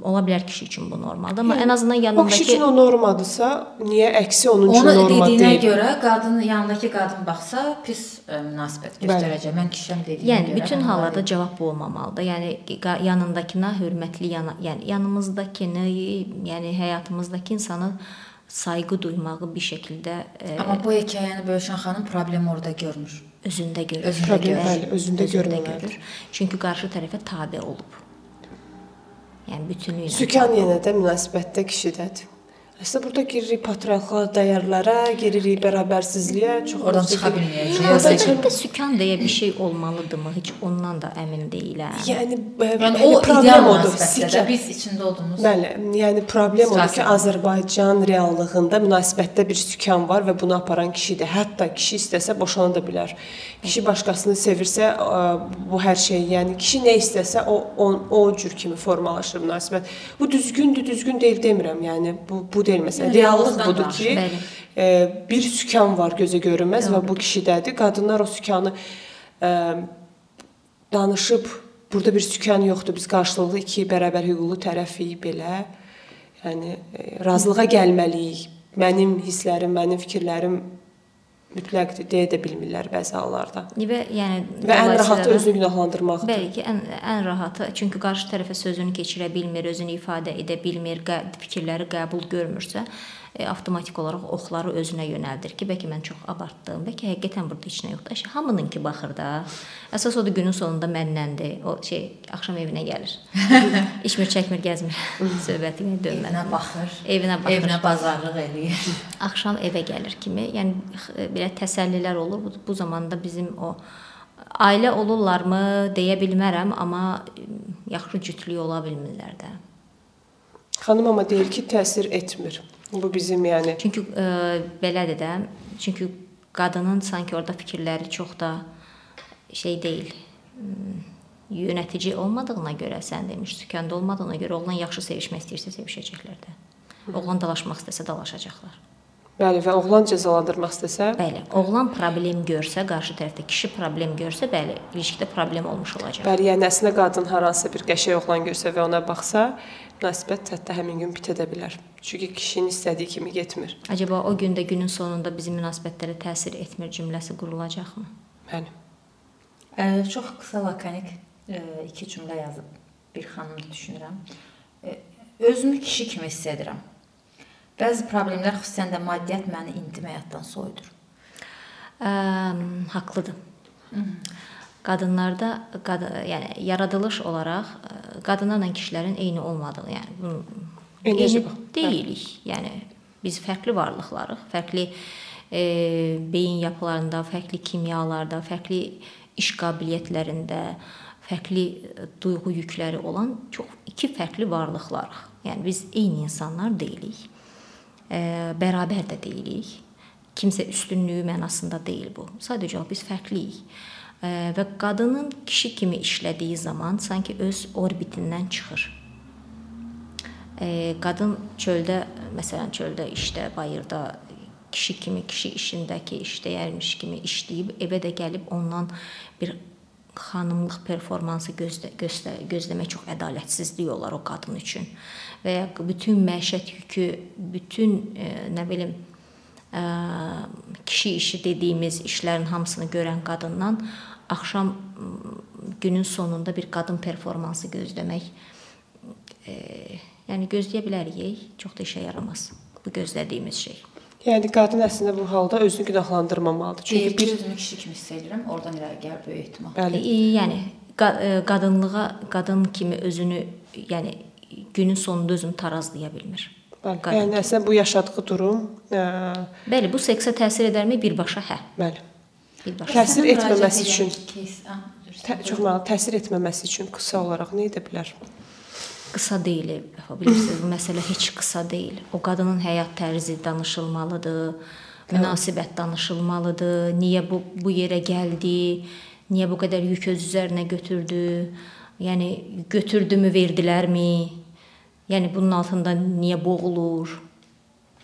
Ola bilər kişi üçün bu normaldır, amma ən azından O kişi yanındakı üçün o normadırsa, niyə əksi onun üçün Onu norma dediyinə deyil? görə qadın yanındakı qadın baxsa pis ə, münasibət göstərəcək. Mən kişiyəm dediyinə Yəni görə. bütün mən hallarda cavab bu olmamalıdır. Yəni yanındakına hörmətli yana, yəni yanımızdakını, yəni həyatımızdakı insanı sayğı duymağı bir şəkildə e, Amma bu hekayəni bölüşən xanım problemi orada görmür. özündə görür. Özündə Problem görür. bəli, özündə görməməlidir. Çünki qarşı tərəfə tabe olub. Yəni bütünlüyü ilə. Sükan yenə də münasibətdə kişidədir. Əslində burada giririk patriarxal dəyərlərə, giririk bərabərsizliyə, çox Oradan çıxa bilməyəcəyik. Oradan Yazıcı. çıxa Burada sükan deyə bir şey olmalıdırmı? Heç ondan da əmin deyiləm. Yəni, yəni Yəni o problem odur. Sikə. biz içində olduğumuz Bəli, yəni problem odur ki. Azərbaycan reallığında münasibətdə bir sükan var və bunu aparan kişidir. Hətta kişi istəsə boşana da bilər. Kişi başqasını sevirsə, ə, bu hər şey, yəni kişi nə istəsə o o, o cür kimi formalaşır münasibət. Bu düzgündür, düzgün deyil demirəm. Yəni bu bu deyil məsələn. Yəni, Reallıq budur ki, e, bir sükan var gözə görünməz və bu kişidədir. Qadınlar o sükanı e, danışıb burada bir sükan yoxdur. Biz qarşılıqlı iki bərabər hüquqlu tərəfik belə. Yəni e, razılığa gəlməliyik. Mənim hisslərim, mənim fikirlərim mütləqdir deyə də bilmirlər bəzi hallarda. Və yəni Və ən rahatı özünü günahlandırmaqdır. Bəli ki, ən ən rahatı, çünki qarşı tərəfə sözünü keçirə bilmir, özünü ifadə edə bilmir, qə fikirləri qəbul görmürsə, e, avtomatik olaraq oxları özünə yönəldir ki, bəlkə mən çox abartdım, bəlkə həqiqətən burada heç nə yoxdur. Əşi hamınınki baxır da. Əsas odur günün sonunda məndəndir. O şey axşam evinə gəlir. İçmir, çəkmir, gəzmir. Söhbətinə dönmir. evinə baxır. Evinə baxır. Evinə bazarlıq eləyir. axşam evə gəlir kimi, yəni x- belə təsəllilər olur. Bu, bu zamanda bizim o ailə olurlarmı deyə bilmərəm, amma yaxşı cütlük ola bilmirlər də. Xanım amma deyir ki, təsir etmir. Bu bizim yəni Çünki ə, belədir də. Çünki qadının sanki orada fikirləri çox da şey deyil. m, Yönətici olmadığına görə sən demiş, sükanda olmadığına görə oğlan yaxşı sevişmək istəyirsə sevişəcəklər də. Oğlan dalaşmaq istəsə dalaşacaqlar. bəli və oğlan cəzalandırmaq istəsə, Bəli, oğlan problem görsə, qarşı tərəfdə kişi problem görsə, bəli, ilişkidə problem olmuş olacaq. Bəli, yəni əslində qadın hər hansı bir qəşəng oğlan görsə və ona baxsa, münasibət hətta həmin gün bitə də bilər. Çünki kişinin istədiyi kimi getmir. Acaba o gündə günün sonunda bizim münasibətlərə təsir etmir cümləsi qurulacaqmı? Bəli. Ə, çox qısa lakonik ə, iki cümlə yazıb bir xanım düşünürəm. Ə, özümü kişi kimi hiss edirəm. Bəzi problemlər xüsusən də maddiyyat məni intim həyatdan soyudur. Ə, haqlıdır. Qadınlarda qad yəni yaradılış olaraq ə, qadınlarla kişilərin eyni olmadığı, yəni bu Enerji eyni bax. deyilik. Yəni biz fərqli varlıqlarıq, fərqli e, beyin yapılarında, fərqli kimyalarda, fərqli iş qabiliyyətlərində, fərqli e, duyğu yükləri olan çox iki fərqli varlıqlarıq. Yəni biz eyni insanlar deyilik. E, bərabər də deyilik. Kimsə üstünlüyü mənasında deyil bu. Sadəcə biz fərqliyik. E, və qadının kişi kimi işlədiyi zaman sanki öz orbitindən çıxır. E, qadın çöldə, məsələn, çöldə işdə, bayırda kişi kimi, kişi işindəki işdəyərmiş kimi işləyib evə də gəlib ondan bir xanımlıq performansı gözlə, gözlə, gözləmək çox ədalətsizlik olar o qadın üçün. Və ya bütün məişət yükü, bütün e, nə bilim ə, kişi işi dediyimiz işlərin hamısını görən qadından axşam günün sonunda bir qadın performansı gözləmək e, yəni gözləyə bilərik, çox da işə yaramaz bu gözlədiyimiz şey. Yəni qadın əslində bu halda özünü günahlandırmamalıdır. Çünki ki, bir özümü kişi kimi hiss edirəm. Oradan irəli gəlir böyük ehtimal. bəli, E, yəni qa- e, qadınlığa qadın kimi özünü, yəni günün sonunda özünü tarazlaya bilmir. bəli. qadın Yəni əslində bu yaşadığı durum, ə, Bəli, bu seksə təsir edərmi birbaşa? Hə, bəli. Sən etməməsi üçün. ah, çox mənalı təsir etməməsi üçün qısa olaraq nə edə bilər? qısa deyil. Bilirsiniz, bu məsələ heç qısa deyil. O qadının həyat tərzi danışılmalıdır. Münasibət danışılmalıdır. Niyə bu bu yerə gəldi? Niyə bu qədər yük öz üzərinə götürdü? Yəni götürdümü, verdilərmi? Yəni bunun altında niyə boğulur?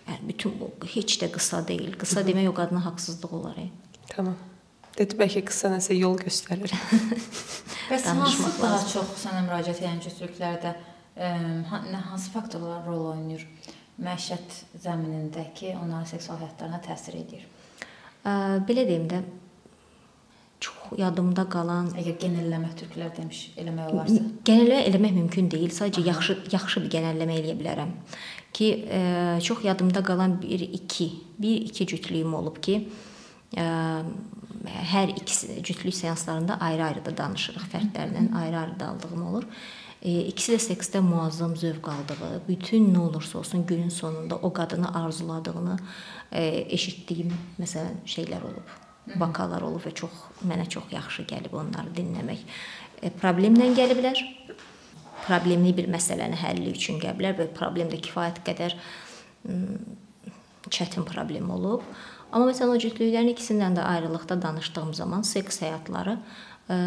Yəni bütün bu heç də qısa deyil. Qısa demək o qadına haqsızlıq olar. E. Tamam. Dedi bəlkə qısa nəsə yol göstərir. Bəs hansı daha çox sənə müraciət edən cütlüklərdə ə, hansı faktorlar rol oynayır? Məişət zəminindəki onların seksual həyatlarına təsir edir. Ə, belə deyim də çox yadımda qalan Əgər genəlləmə türklər demiş eləmək olarsa. Genəlləmə eləmək mümkün deyil. Sadəcə yaxşı yaxşı bir genəlləmə eləyə bilərəm ki, ə, çox yadımda qalan 1 2 1 2 cütlüyüm olub ki, hər ikisi cütlük seanslarında ayrı-ayrı da danışırıq, fərdlərdən ayrı-ayrı da aldığım olur. İkisi də seksdə muazzam zövq aldığı, bütün nə olursa olsun günün sonunda o qadını arzuladığını eşitdiyim məsələn şeylər olub. Vakalar olub və çox mənə çox yaxşı gəlib onları dinləmək. Problemlə gəliblər. Problemli bir məsələni həlli üçün gəliblər və problem də kifayət qədər çətin problem olub. Amma məsələn o cütlüklərin ikisindən də ayrılıqda danışdığım zaman seks həyatları ə,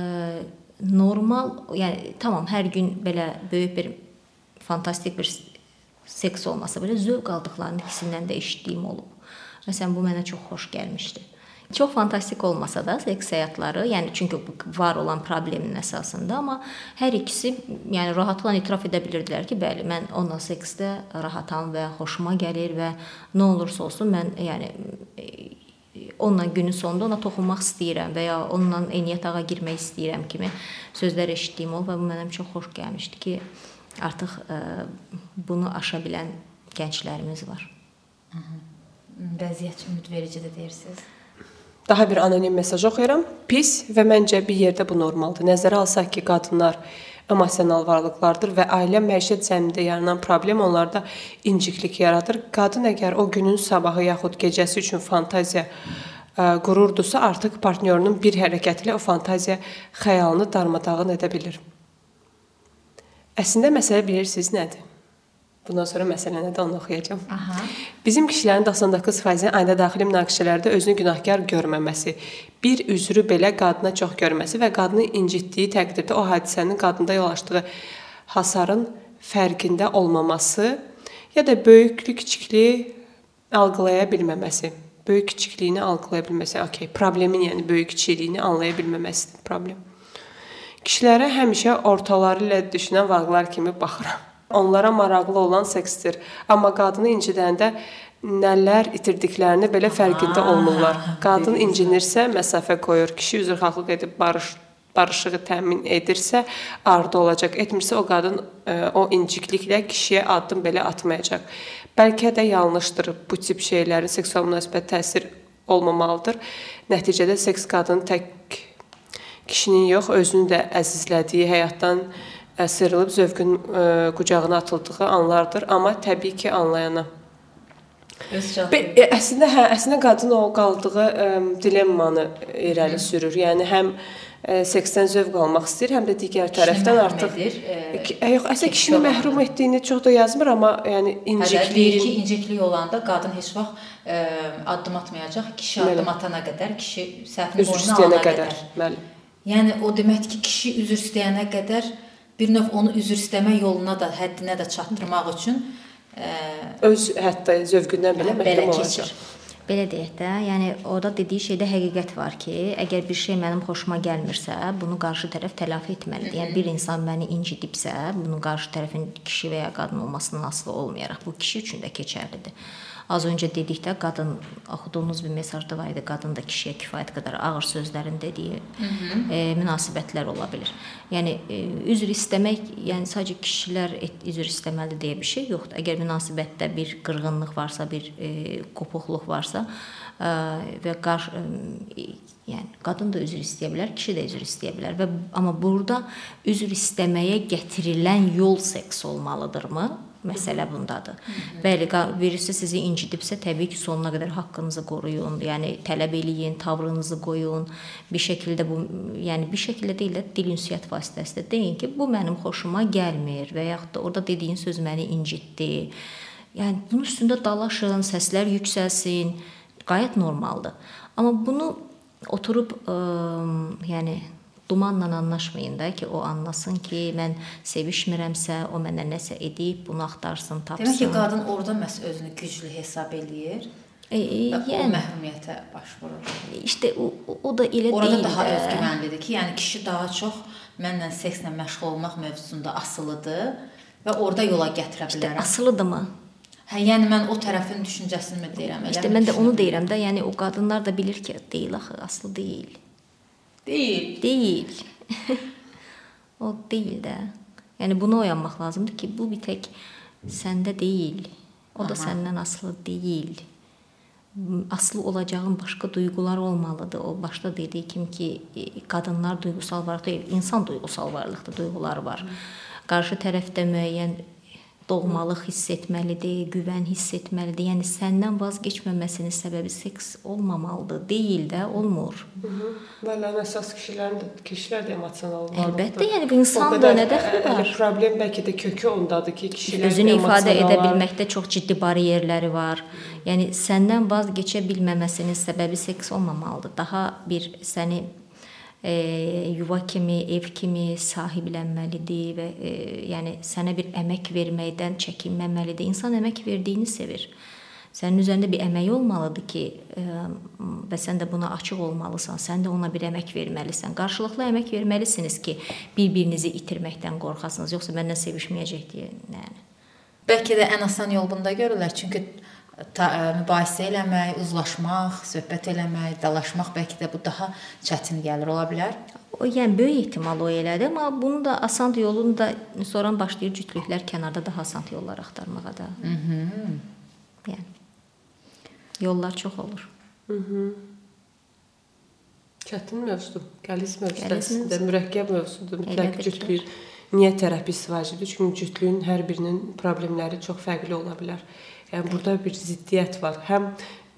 normal, yəni tamam hər gün belə böyük bir fantastik bir seks olmasa belə zövq aldıqlarını ikisindən də eşitdiyim olub. Məsələn bu mənə çox xoş gəlmişdi. Çox fantastik olmasa da seks həyatları, yəni çünki var olan problemin əsasında, amma hər ikisi yəni rahatlıqla etiraf edə bilirdilər ki, bəli, mən onunla seksdə rahatam və xoşuma gəlir və nə olursa olsun mən yəni e, onunla günün sonunda ona toxunmaq istəyirəm və ya onunla eyni yatağa girmək istəyirəm kimi sözlər eşitdiyim olub və bu mənə çox xoş gəlmişdi ki, artıq ə, bunu aşa bilən gənclərimiz var. Vəziyyət ümidvericidir deyirsiniz. Daha bir anonim mesaj oxuyuram. Pis və məncə bir yerdə bu normaldır. Nəzərə alsaq ki, qadınlar emosional varlıqlardır və ailə məişət zəminində yaranan problem onlarda inciklik yaradır. Qadın əgər o günün sabahı yaxud gecəsi üçün fantaziya ə, qururdusa, artıq partnyorunun bir hərəkəti ilə o fantaziya xəyalını darmadağın edə bilir. Əslində məsələ bilirsiniz nədir? Bundan sonra məsələni də onu oxuyacağam. Aha. Bizim kişilərin 99%-nin ayda daxili münaqişələrdə özünü günahkar görməməsi, bir üzrü belə qadına çox görməsi və qadını incitdiyi təqdirdə o hadisənin qadında yol açdığı hasarın fərqində olmaması ya da böyüklük kiçikliyi algılaya bilməməsi. Böyük kiçikliyini algılaya bilməsi, okey, problemin yəni böyük kiçikliyini anlaya bilməməsidir problem. Kişilərə həmişə ortaları ilə düşünən varlıqlar kimi baxıram. Onlara maraqlı olan seksdir. Amma qadını incidəndə nələr itirdiklərini belə fərqində olmurlar. Qadın incinirsə məsafə qoyur, kişi üzrxahlıq edib barış barışığı təmin edirsə, ardı olacaq. Etmirsə o qadın ə, o incikliklə kişiyə addım belə atmayacaq. Bəlkə də yanlışdır bu tip şeylərin seksual münasibət təsir olmamalıdır. Nəticədə seks qadının tək kişinin yox, özünü də əzizlədiyi, həyatdan sıyrılıb zövqün ə, qucağına atıldığı anlardır, amma təbii ki, anlayana. Be, ə, əslində hə, əslində qadın o qaldığı ə, dilemmanı irəli sürür. Yəni həm ə, seksdən zövq almaq istəyir, həm də digər tərəfdən məhrum artıq edir, ə, ə, yox, əslində kişi kişini olanda. məhrum etdiyini çox da yazmır, amma yəni deyir ki, incikliyin inciklik olanda qadın heç vaxt ə, addım atmayacaq. Kişi addım atana qədər, kişi səhvini boynuna alana qədər. qədər. Bəli. Yəni o deməkdir ki, kişi üzr istəyənə qədər bir növ onu üzr istəmə yoluna da, həddinə də çatdırmaq üçün ə, Öz hətta zövqündən belə belə məhrum olacaq. Belə deyək də, yəni orada dediyi şeydə həqiqət var ki, əgər bir şey mənim xoşuma gəlmirsə, bunu qarşı tərəf tələfi etməlidir. Yəni bir insan məni incidibsə, bunun qarşı tərəfin kişi və ya qadın olmasından asılı olmayaraq bu kişi üçün də keçərlidir. Az öncə dedikdə qadın oxuduğumuz bir mesajda var idi, qadın da kişiyə kifayət qədər ağır sözlərin dediyi e, münasibətlər ola bilər. Yəni e, üzr istəmək, yəni sadəcə kişilər et, üzr istəməli deyə bir şey yoxdur. Əgər münasibətdə bir qırğınlıq varsa, bir e, qopuqluq varsa e, və qarşı e, yəni qadın da üzr istəyə bilər, kişi də üzr istəyə bilər və amma burada üzr istəməyə gətirilən yol seks olmalıdırmı? Məsələ bundadır. Bəli, birisi sizi incidibsə, təbii ki, sonuna qədər haqqınızı qoruyun. Yəni tələb eləyin, tavrınızı qoyun. Bir şəkildə bu, yəni bir şəkildə deyil də dil ünsiyyət vasitəsilə deyin ki, bu mənim xoşuma gəlmir və yaxud da orada dediyin söz məni incitdi. Yəni bunun üstündə dalaşın, səslər yüksəlsin. Qayət normaldır. Amma bunu oturub ə, yəni dumanla anlaşmayın da ki, o anlasın ki, mən sevişmirəmsə, o mənə nəsə edib, bunu axtarsın, tapsın. Demək ki, qadın orada məhz özünü güclü hesab eləyir. E, e, Yəni o məhrumiyyətə baş vurur. işte o, o- da elə Orada deyil. daha də. özgüvənlidir ki, yəni kişi daha çox mənlə sekslə məşğul olmaq mövzusunda asılıdır və orada yola gətirə İşte bilərəm. asılıdırmı? Hə, yəni mən o tərəfin düşüncəsini mi deyirəm? İşte eləmi mən də onu deyirəm də, yəni o qadınlar da bilir ki, deyil axı, aslı deyil. Deyil. Deyil. o deyil də. Yəni buna oyanmaq lazımdır ki, bu bir tək səndə deyil. O da Aha. səndən asılı deyil. Aslı olacağın başqa duyğular olmalıdır. O başda dediyi kimi ki, e, qadınlar duyğusal varlıq deyil, insan duyğusal varlıqdır, duyğuları var. Qarşı tərəfdə müəyyən doğmalıq hiss etməlidir, güvən hiss etməlidir. Yəni səndən vaz keçməməsinin səbəbi seks olmamalıdır. Deyil də, olmur. Bəli, əsas kişilərin də kişilər də emosional varlıqdır. Əlbəttə, yəni bu insan da nə dəxli var? Problem bəlkə də kökü ondadır ki, kişilər Özünü ifadə edə bilməkdə çox ciddi bariyerləri var. Yəni səndən vaz keçə bilməməsinin səbəbi seks olmamalıdır. Daha bir səni yuva kimi, ev kimi sahiblənməlidir və e, yəni sənə bir əmək verməkdən çəkinməməlidir. İnsan əmək verdiyini sevir. Sənin üzərində bir əmək olmalıdır ki, e, və sən də buna açıq olmalısan. Sən də ona bir əmək verməlisən. Qarşılıqlı əmək verməlisiniz ki, bir-birinizi itirməkdən qorxasınız, yoxsa məndən sevişməyəcək deyə. Yəni Bəlkə də ən asan yol bunda görürlər. Çünki ta, ə, mübahisə eləmək, uzlaşmaq, söhbət eləmək, dalaşmaq bəlkə də bu daha çətin gəlir ola bilər. O yəni böyük ehtimal o elədi, amma bunu da asan yolunu da sonradan başlayır cütlüklər kənarda daha asan yollar axtarmağa da. Mhm. Yəni yollar çox olur. Çətin mövzudur. Qəliz mövzudur. Əslində mürəkkəb mövzudur. Mütləq cütlük niyə terapist vacibdir? Çünki cütlüyün hər birinin problemləri çox fərqli ola bilər. Yəni burada bir ziddiyyət var. Həm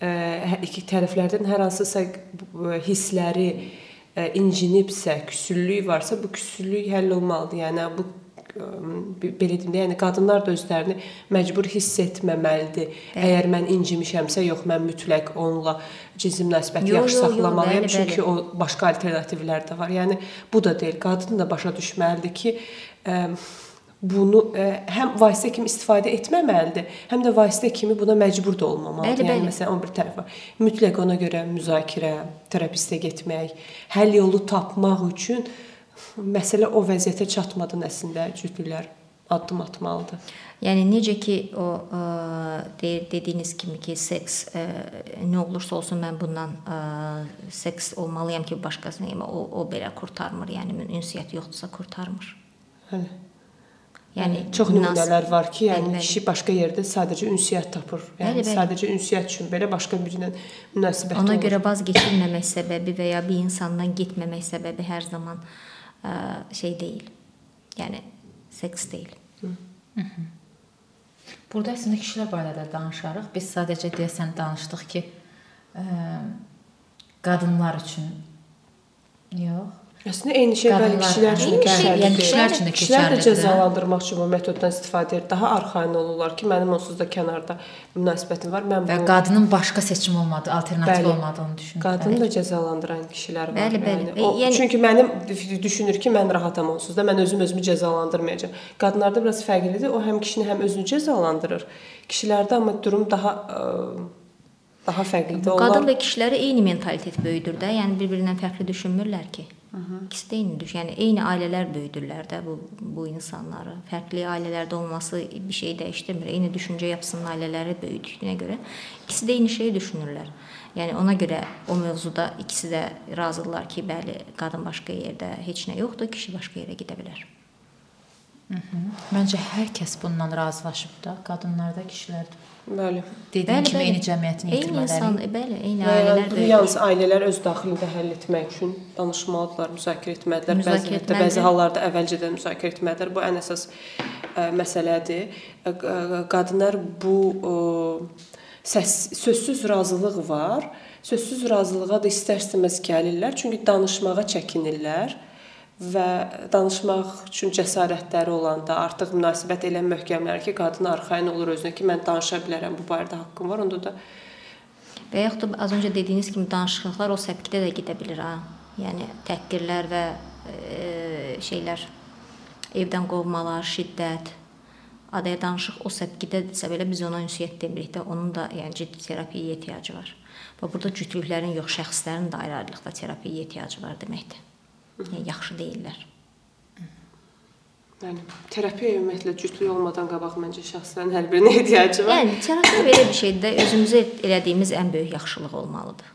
ə, hər iki tərəflərdən hər hansısa ə, hissləri ə, incinibsə, küsüllük varsa, bu küsüllük həll olmalıdır. Yəni bu ə, belə deyim də, yəni qadınlar da özlərini məcbur hiss etməməlidir. Əgər mən incimişəmsə, yox, mən mütləq onunla cinsi münasibəti yaxşı saxlamalıyam, bəli, çünki bəli. o başqa alternativlər də var. Yəni bu da deyil. Qadın da başa düşməlidir ki, ə, bunu ə, həm vasitə kimi istifadə etməməlidir, həm də vasitə kimi buna məcbur da olmamalıdır. Bəli, yəni bəli. məsələn o bir tərəf var. Mütləq ona görə müzakirə, terapistə getmək, həll yolu tapmaq üçün məsələ o vəziyyətə çatmadan əslində cütlüklər addım atmalıdır. Yəni necə ki o ə, deyir dediyiniz kimi ki, seks ə, nə olursa olsun mən bundan ə, seks olmalıyam ki, başqasını yemə, o o belə qurtarmır. Yəni ünsiyyət yoxdursa qurtarmır. Hələ Yəni çox münas- nümunələr var ki, yəni Bəli, bəli. kişi başqa yerdə sadəcə ünsiyyət tapır. Yəni Bəli, bəli. sadəcə ünsiyyət üçün belə başqa biri ilə münasibət Ona olur. görə vaz keçilməmək səbəbi və ya bir insandan getməmək səbəbi hər zaman ə, şey deyil. Yəni seks deyil. Burada əslində kişilər barədə danışarıq. Biz sadəcə deyəsən danışdıq ki, ə, qadınlar üçün yox. Əslində eyni şey bəli kişilər üçün keçərlidir. yəni kişilər üçün də Kişilər də keçərlidir. cəzalandırmaq üçün bu metoddan istifadə edir. Daha arxayın olurlar ki, mənim onsuz da kənarda münasibətim var. Mən Və bu qadının başqa seçim olmadığı, alternativ Bəli. olmadığını düşünür. qadını da cəzalandıran kişilər var. Bəli, bəli. Yəni, o, E, yəni- çünki mənim düşünür ki, mən rahatam onsuz da, mən özüm özümü cəzalandırmayacağam. Qadınlarda biraz fərqlidir. O həm kişini, həm özünü cəzalandırır. Kişilərdə amma durum daha ə, daha fərqlidir. Onlar Qadın və kişiləri eyni mentalitet böyüdür də, yəni bir-birindən fərqli düşünmürlər ki. İkisi də eyni düş. Yəni eyni ailələr böyüdürlər də bu bu insanları. Fərqli ailələrdə olması bir şey dəyişdirmir. Eyni düşüncə yapısının ailələri böyüdüyünə görə ikisi də eyni şeyi düşünürlər. Yəni ona görə o mövzuda ikisi də razıdırlar ki, bəli, qadın başqa yerdə heç nə yoxdur, kişi başqa yerə gedə bilər. Məncə hər kəs bundan razılaşıb da, qadınlar da, kişilər də. Bəli. Dediyim kimi eyni cəmiyyətin Eyni insan, e, bəli, eyni ailələr bunu böyüdür. yalnız ailələr öz daxilində həll etmək üçün danışmalıdırlar, müzakirə etməlidirlər. Bəzi Müzakirə hətta bəzi etməlidir. hallarda əvvəlcədən müzakirə etməlidirlər. Bu ən əsas ə, məsələdir. Ə, q- Qadınlar bu ə, səs sözsüz razılıq var. Sözsüz razılığa da istər-istəməz gəlirlər, çünki danışmağa çəkinirlər və danışmaq üçün cəsarətləri olanda artıq münasibət elə möhkəmlənir ki, qadın arxayın olur özünə ki, mən danışa bilərəm, bu barədə haqqım var. Onda da Və yaxud da az öncə dediyiniz kimi danışıqlar o səpkidə də gedə bilər ha. Yəni təhqirlər və e, şeylər evdən qovmalar, şiddət, adaya danışıq o səpkidədirsə belə biz ona ünsiyyət demirik də, onun da yəni ciddi terapiyaya ehtiyacı var. Və burada cütlüklərin yox, şəxslərin də ayrı-ayrılıqda terapiyaya ehtiyacı var deməkdir. Yəni yaxşı deyillər. Yəni terapiya ümumiyyətlə cütlük olmadan qabaq məncə şəxslərin hər birinə ehtiyacı var. Yəni terapiya belə bir şeydir də, özümüzə elədiyimiz ən böyük yaxşılıq olmalıdır.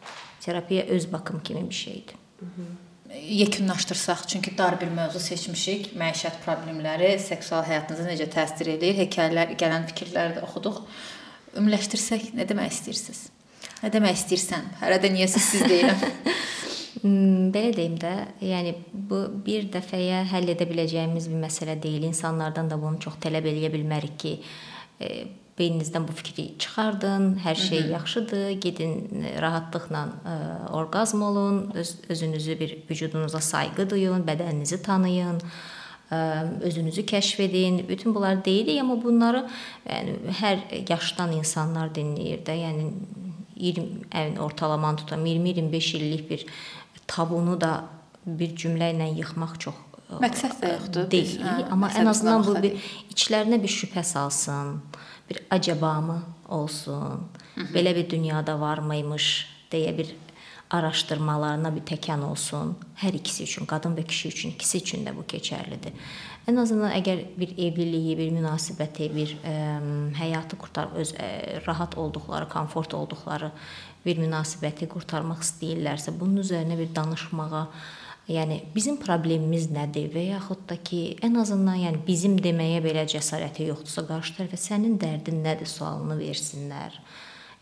Terapiya öz bakım kimi bir şeydir. Yekunlaşdırsaq, çünki dar bir mövzu seçmişik. Məişət problemləri seksual həyatınıza necə təsir eləyir? Hekayələr, gələn fikirləri də oxuduq. Ümumiləşdirsək, nə demək istəyirsiniz? Nə demək istəyirsən? Hərədə niyəsə siz deyirəm. Hmm, belə deyim də, yəni bu bir dəfəyə həll edə biləcəyimiz bir məsələ deyil. İnsanlardan da bunu çox tələb eləyə bilmərik ki, e, beyninizdən bu fikri çıxardın, hər şey Hı -hı. yaxşıdır, gedin e, rahatlıqla e, orqazm olun, öz özünüzü bir vücudunuza sayğı duyun, bədəninizi tanıyın e, özünüzü kəşf edin. Bütün bunlar deyirik, amma bunları yəni hər yaşdan insanlar dinləyir də. Yəni 20 ən ortalamanı tutam 20-25 illik bir tabunu da bir cümlə ilə yıxmaq çox məqsəd də yoxdur. Deyil, hə, amma ən azından bu bir içlərinə bir şübhə salsın bir acabamı olsun. Hı -hı. Belə bir dünyada varmıymış deyə bir araşdırmalarına bir təkan olsun. Hər ikisi üçün, qadın və kişi üçün, ikisi üçün də bu keçərlidir. Ən azından əgər bir evliliyi, bir münasibəti, bir ə, həyatı qurtarıb öz ə, rahat olduqları, komfort olduqları bir münasibəti qurtarmaq istəyirlərsə, bunun üzərinə bir danışmağa, Yəni bizim problemimiz nədir və yaxud da ki, ən azından yəni bizim deməyə belə cəsarəti yoxdursa, qarşı tərəfə sənin dərdin nədir sualını versinlər.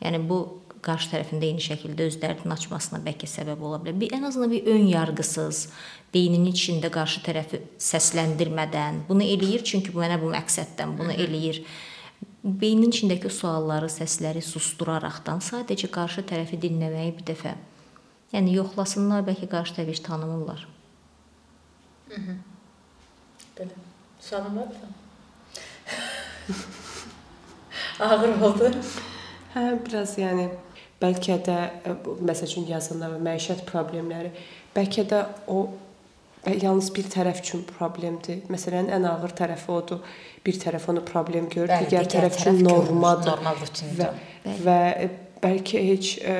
Yəni bu qarşı tərəfin də eyni şəkildə öz dərdini açmasına bəlkə səbəb ola bilər. Bir ən azından bir ön yarğısız, beyninin içində qarşı tərəfi səsləndirmədən bunu eləyir çünki bu mənə bu məqsəddən bunu eləyir. Beynin içindəki sualları, səsləri susturaraqdan sadəcə qarşı tərəfi dinləməyi bir dəfə Yəni yoxlasınlar, bəlkə qarşı tərəf heç tanımırlar. Mhm. Belə. Sualın var Ağır oldu. Hə, biraz yəni bəlkə də məsəl üçün yazılan və məişət problemləri bəlkə də o yalnız bir tərəf üçün problemdir. Məsələn, ən ağır tərəfi odur. Bir tərəf onu problem görür, Bəli, digər, digər tərəf üçün normadır. Normal rutindir. Və, və bəlkə heç ə,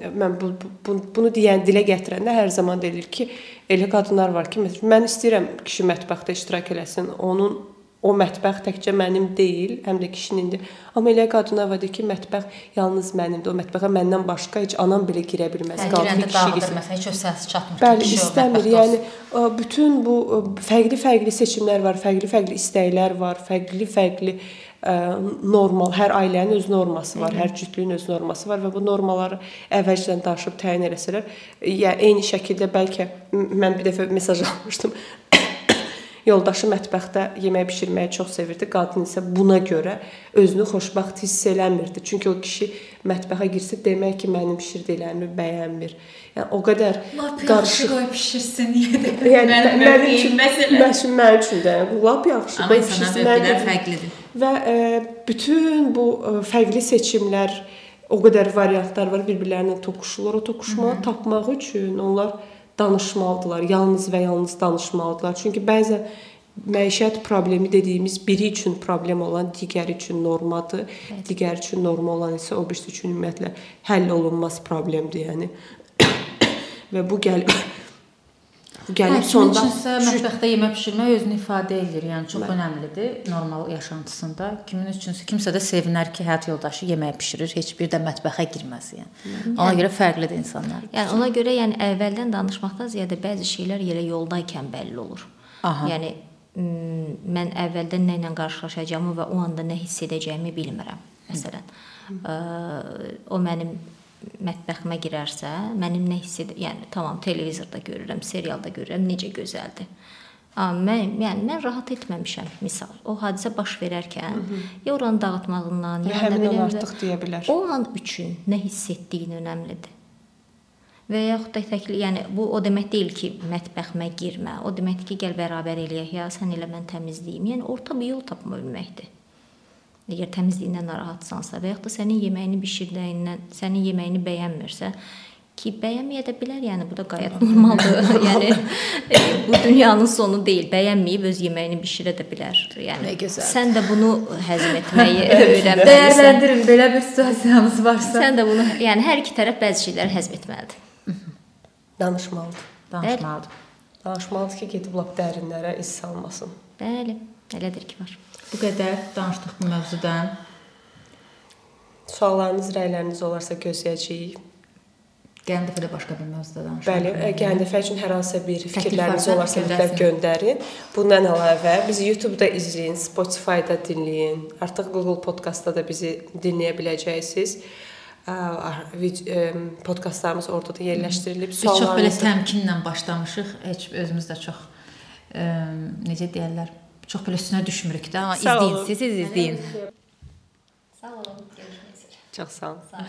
e, mən bu, bu bunu deyən dilə gətirəndə hər zaman deyilir ki, elə qadınlar var ki, məsələn, mən istəyirəm kişi mətbəxdə iştirak eləsin. Onun o mətbəx təkcə mənim deyil, həm də kişinindir. Amma elə qadınlar var ki, mətbəx yalnız mənimdir. O mətbəxə məndən başqa heç anam belə girə bilməz. Hə, Qaldı kişi. Məsələn, heç o səs çatmır Bəli, istəmir. Yəni bütün bu fərqli-fərqli seçimlər var, fərqli-fərqli istəklər var, fərqli-fərqli normal, hər ailənin öz norması var, Hı -hı. hər cütlüyün öz norması var və bu normaları əvvəlcədən danışıb təyin eləsələr, ya eyni şəkildə bəlkə mən bir dəfə mesaj almışdım. Yoldaşı mətbəxdə yemək bişirməyi çox sevirdi. Qadın isə buna görə özünü xoşbəxt hiss eləmirdi. Çünki o kişi mətbəxə girsə demək ki, mənim bişirdiklərimi bəyənmir. Yəni o qədər qarşı qoy bişirsin niyə də. Yəni mənim üçün məsələ. Mənim üçün də lap yaxşı. Amma fərqlidir. Və ə, e, bütün bu ə, e, fərqli seçimlər, o qədər variantlar var, bir-birlərinə toqquşurlar. O toqquşmanı tapmaq üçün onlar danışmalıdılar. Yalnız və yalnız danışmalıdılar. Çünki bəzən məişət problemi dediyimiz biri üçün problem olan digəri üçün normadır. Evet. Digəri üçün norma olan isə o birisi üçün ümumiyyətlə həll olunmaz problemdir, yəni. və bu gəlib gəlib hə, sonda üçünsə mətbəxdə yemək bişirmək özünü ifadə edir. Yəni çox Mən... önəmlidir normal yaşantısında. Kimin üçünsə kimsə də sevinər ki, həyat yoldaşı yemək bişirir, heç bir də mətbəxə girməz yəni. yəni ona görə fərqlidir insanlar. Yəni ona görə yəni əvvəldən danışmaqdan ziyadə bəzi şeylər elə yoldaykən bəlli olur. Aha. Yəni mən əvvəldən nə ilə qarşılaşacağımı və o anda nə hiss edəcəyimi bilmirəm. Məsələn, Hı. o mənim mətbəximə girərsə, mənim nə hiss edir? Yəni tamam televizorda görürəm, serialda görürəm, necə gözəldir. Amma mən yəni mən rahat etməmişəm. Misal, o hadisə baş verərkən Hı -hı. ya oranı dağıtmağından, ya həmin an artıq deyə bilər. O an üçün nə hiss etdiyin önəmlidir. Və yaxud da təkli, yəni bu o demək deyil ki, mətbəximə girmə. O deməkdir ki, gəl bərabər eləyək, ya sən elə mən təmizləyim. Yəni orta bir yol tapma bilməkdir. Əgər təmizliyindən narahatsansa və yaxud da sənin yeməyini bişirdiyindən, sənin yeməyini bəyənmirsə, ki bəyənməyə də bilər. Yəni bu da qayət normaldır. yəni e, bu dünyanın sonu deyil. Bəyənməyib öz yeməyini bişirə də bilər. Yəni sən də bunu həzm etməyi öyrənməlisən. Dəyərləndirin belə bir situasiyanız varsa. Sən də bunu, yəni hər iki tərəf bəzi şeyləri həzm etməlidir. Danışmalıdır. danışmalıdır. Danışmalıdır ki, gedib lap dərinlərə iz salmasın. Bəli, elədir ki var. Bu qədər danışdıq bu mövzudan. Suallarınız, rəyləriniz olarsa gözləyəcəyik. Gələn dəfə də başqa bir mövzuda danışarıq. Bəli, gələn dəfə üçün hər hansısa bir fikirləriniz olarsa mütləq göndərin. Bundan əlavə bizi YouTube-da izləyin, Spotify-da dinləyin. Artıq Google Podcast-da da bizi dinləyə biləcəksiniz. Ə, ar- vid- ə, Podkastlarımız orada da yerləşdirilib. Biz çox belə təmkinlə başlamışıq. Heç özümüz də çox ə, necə deyirlər? Çox belə üstünə düşmürük də. Amma Sağ izləyin, olun. siz izləyin. Sağ olun, görüşmək üzrə. çox sağ olun. Sağ olun.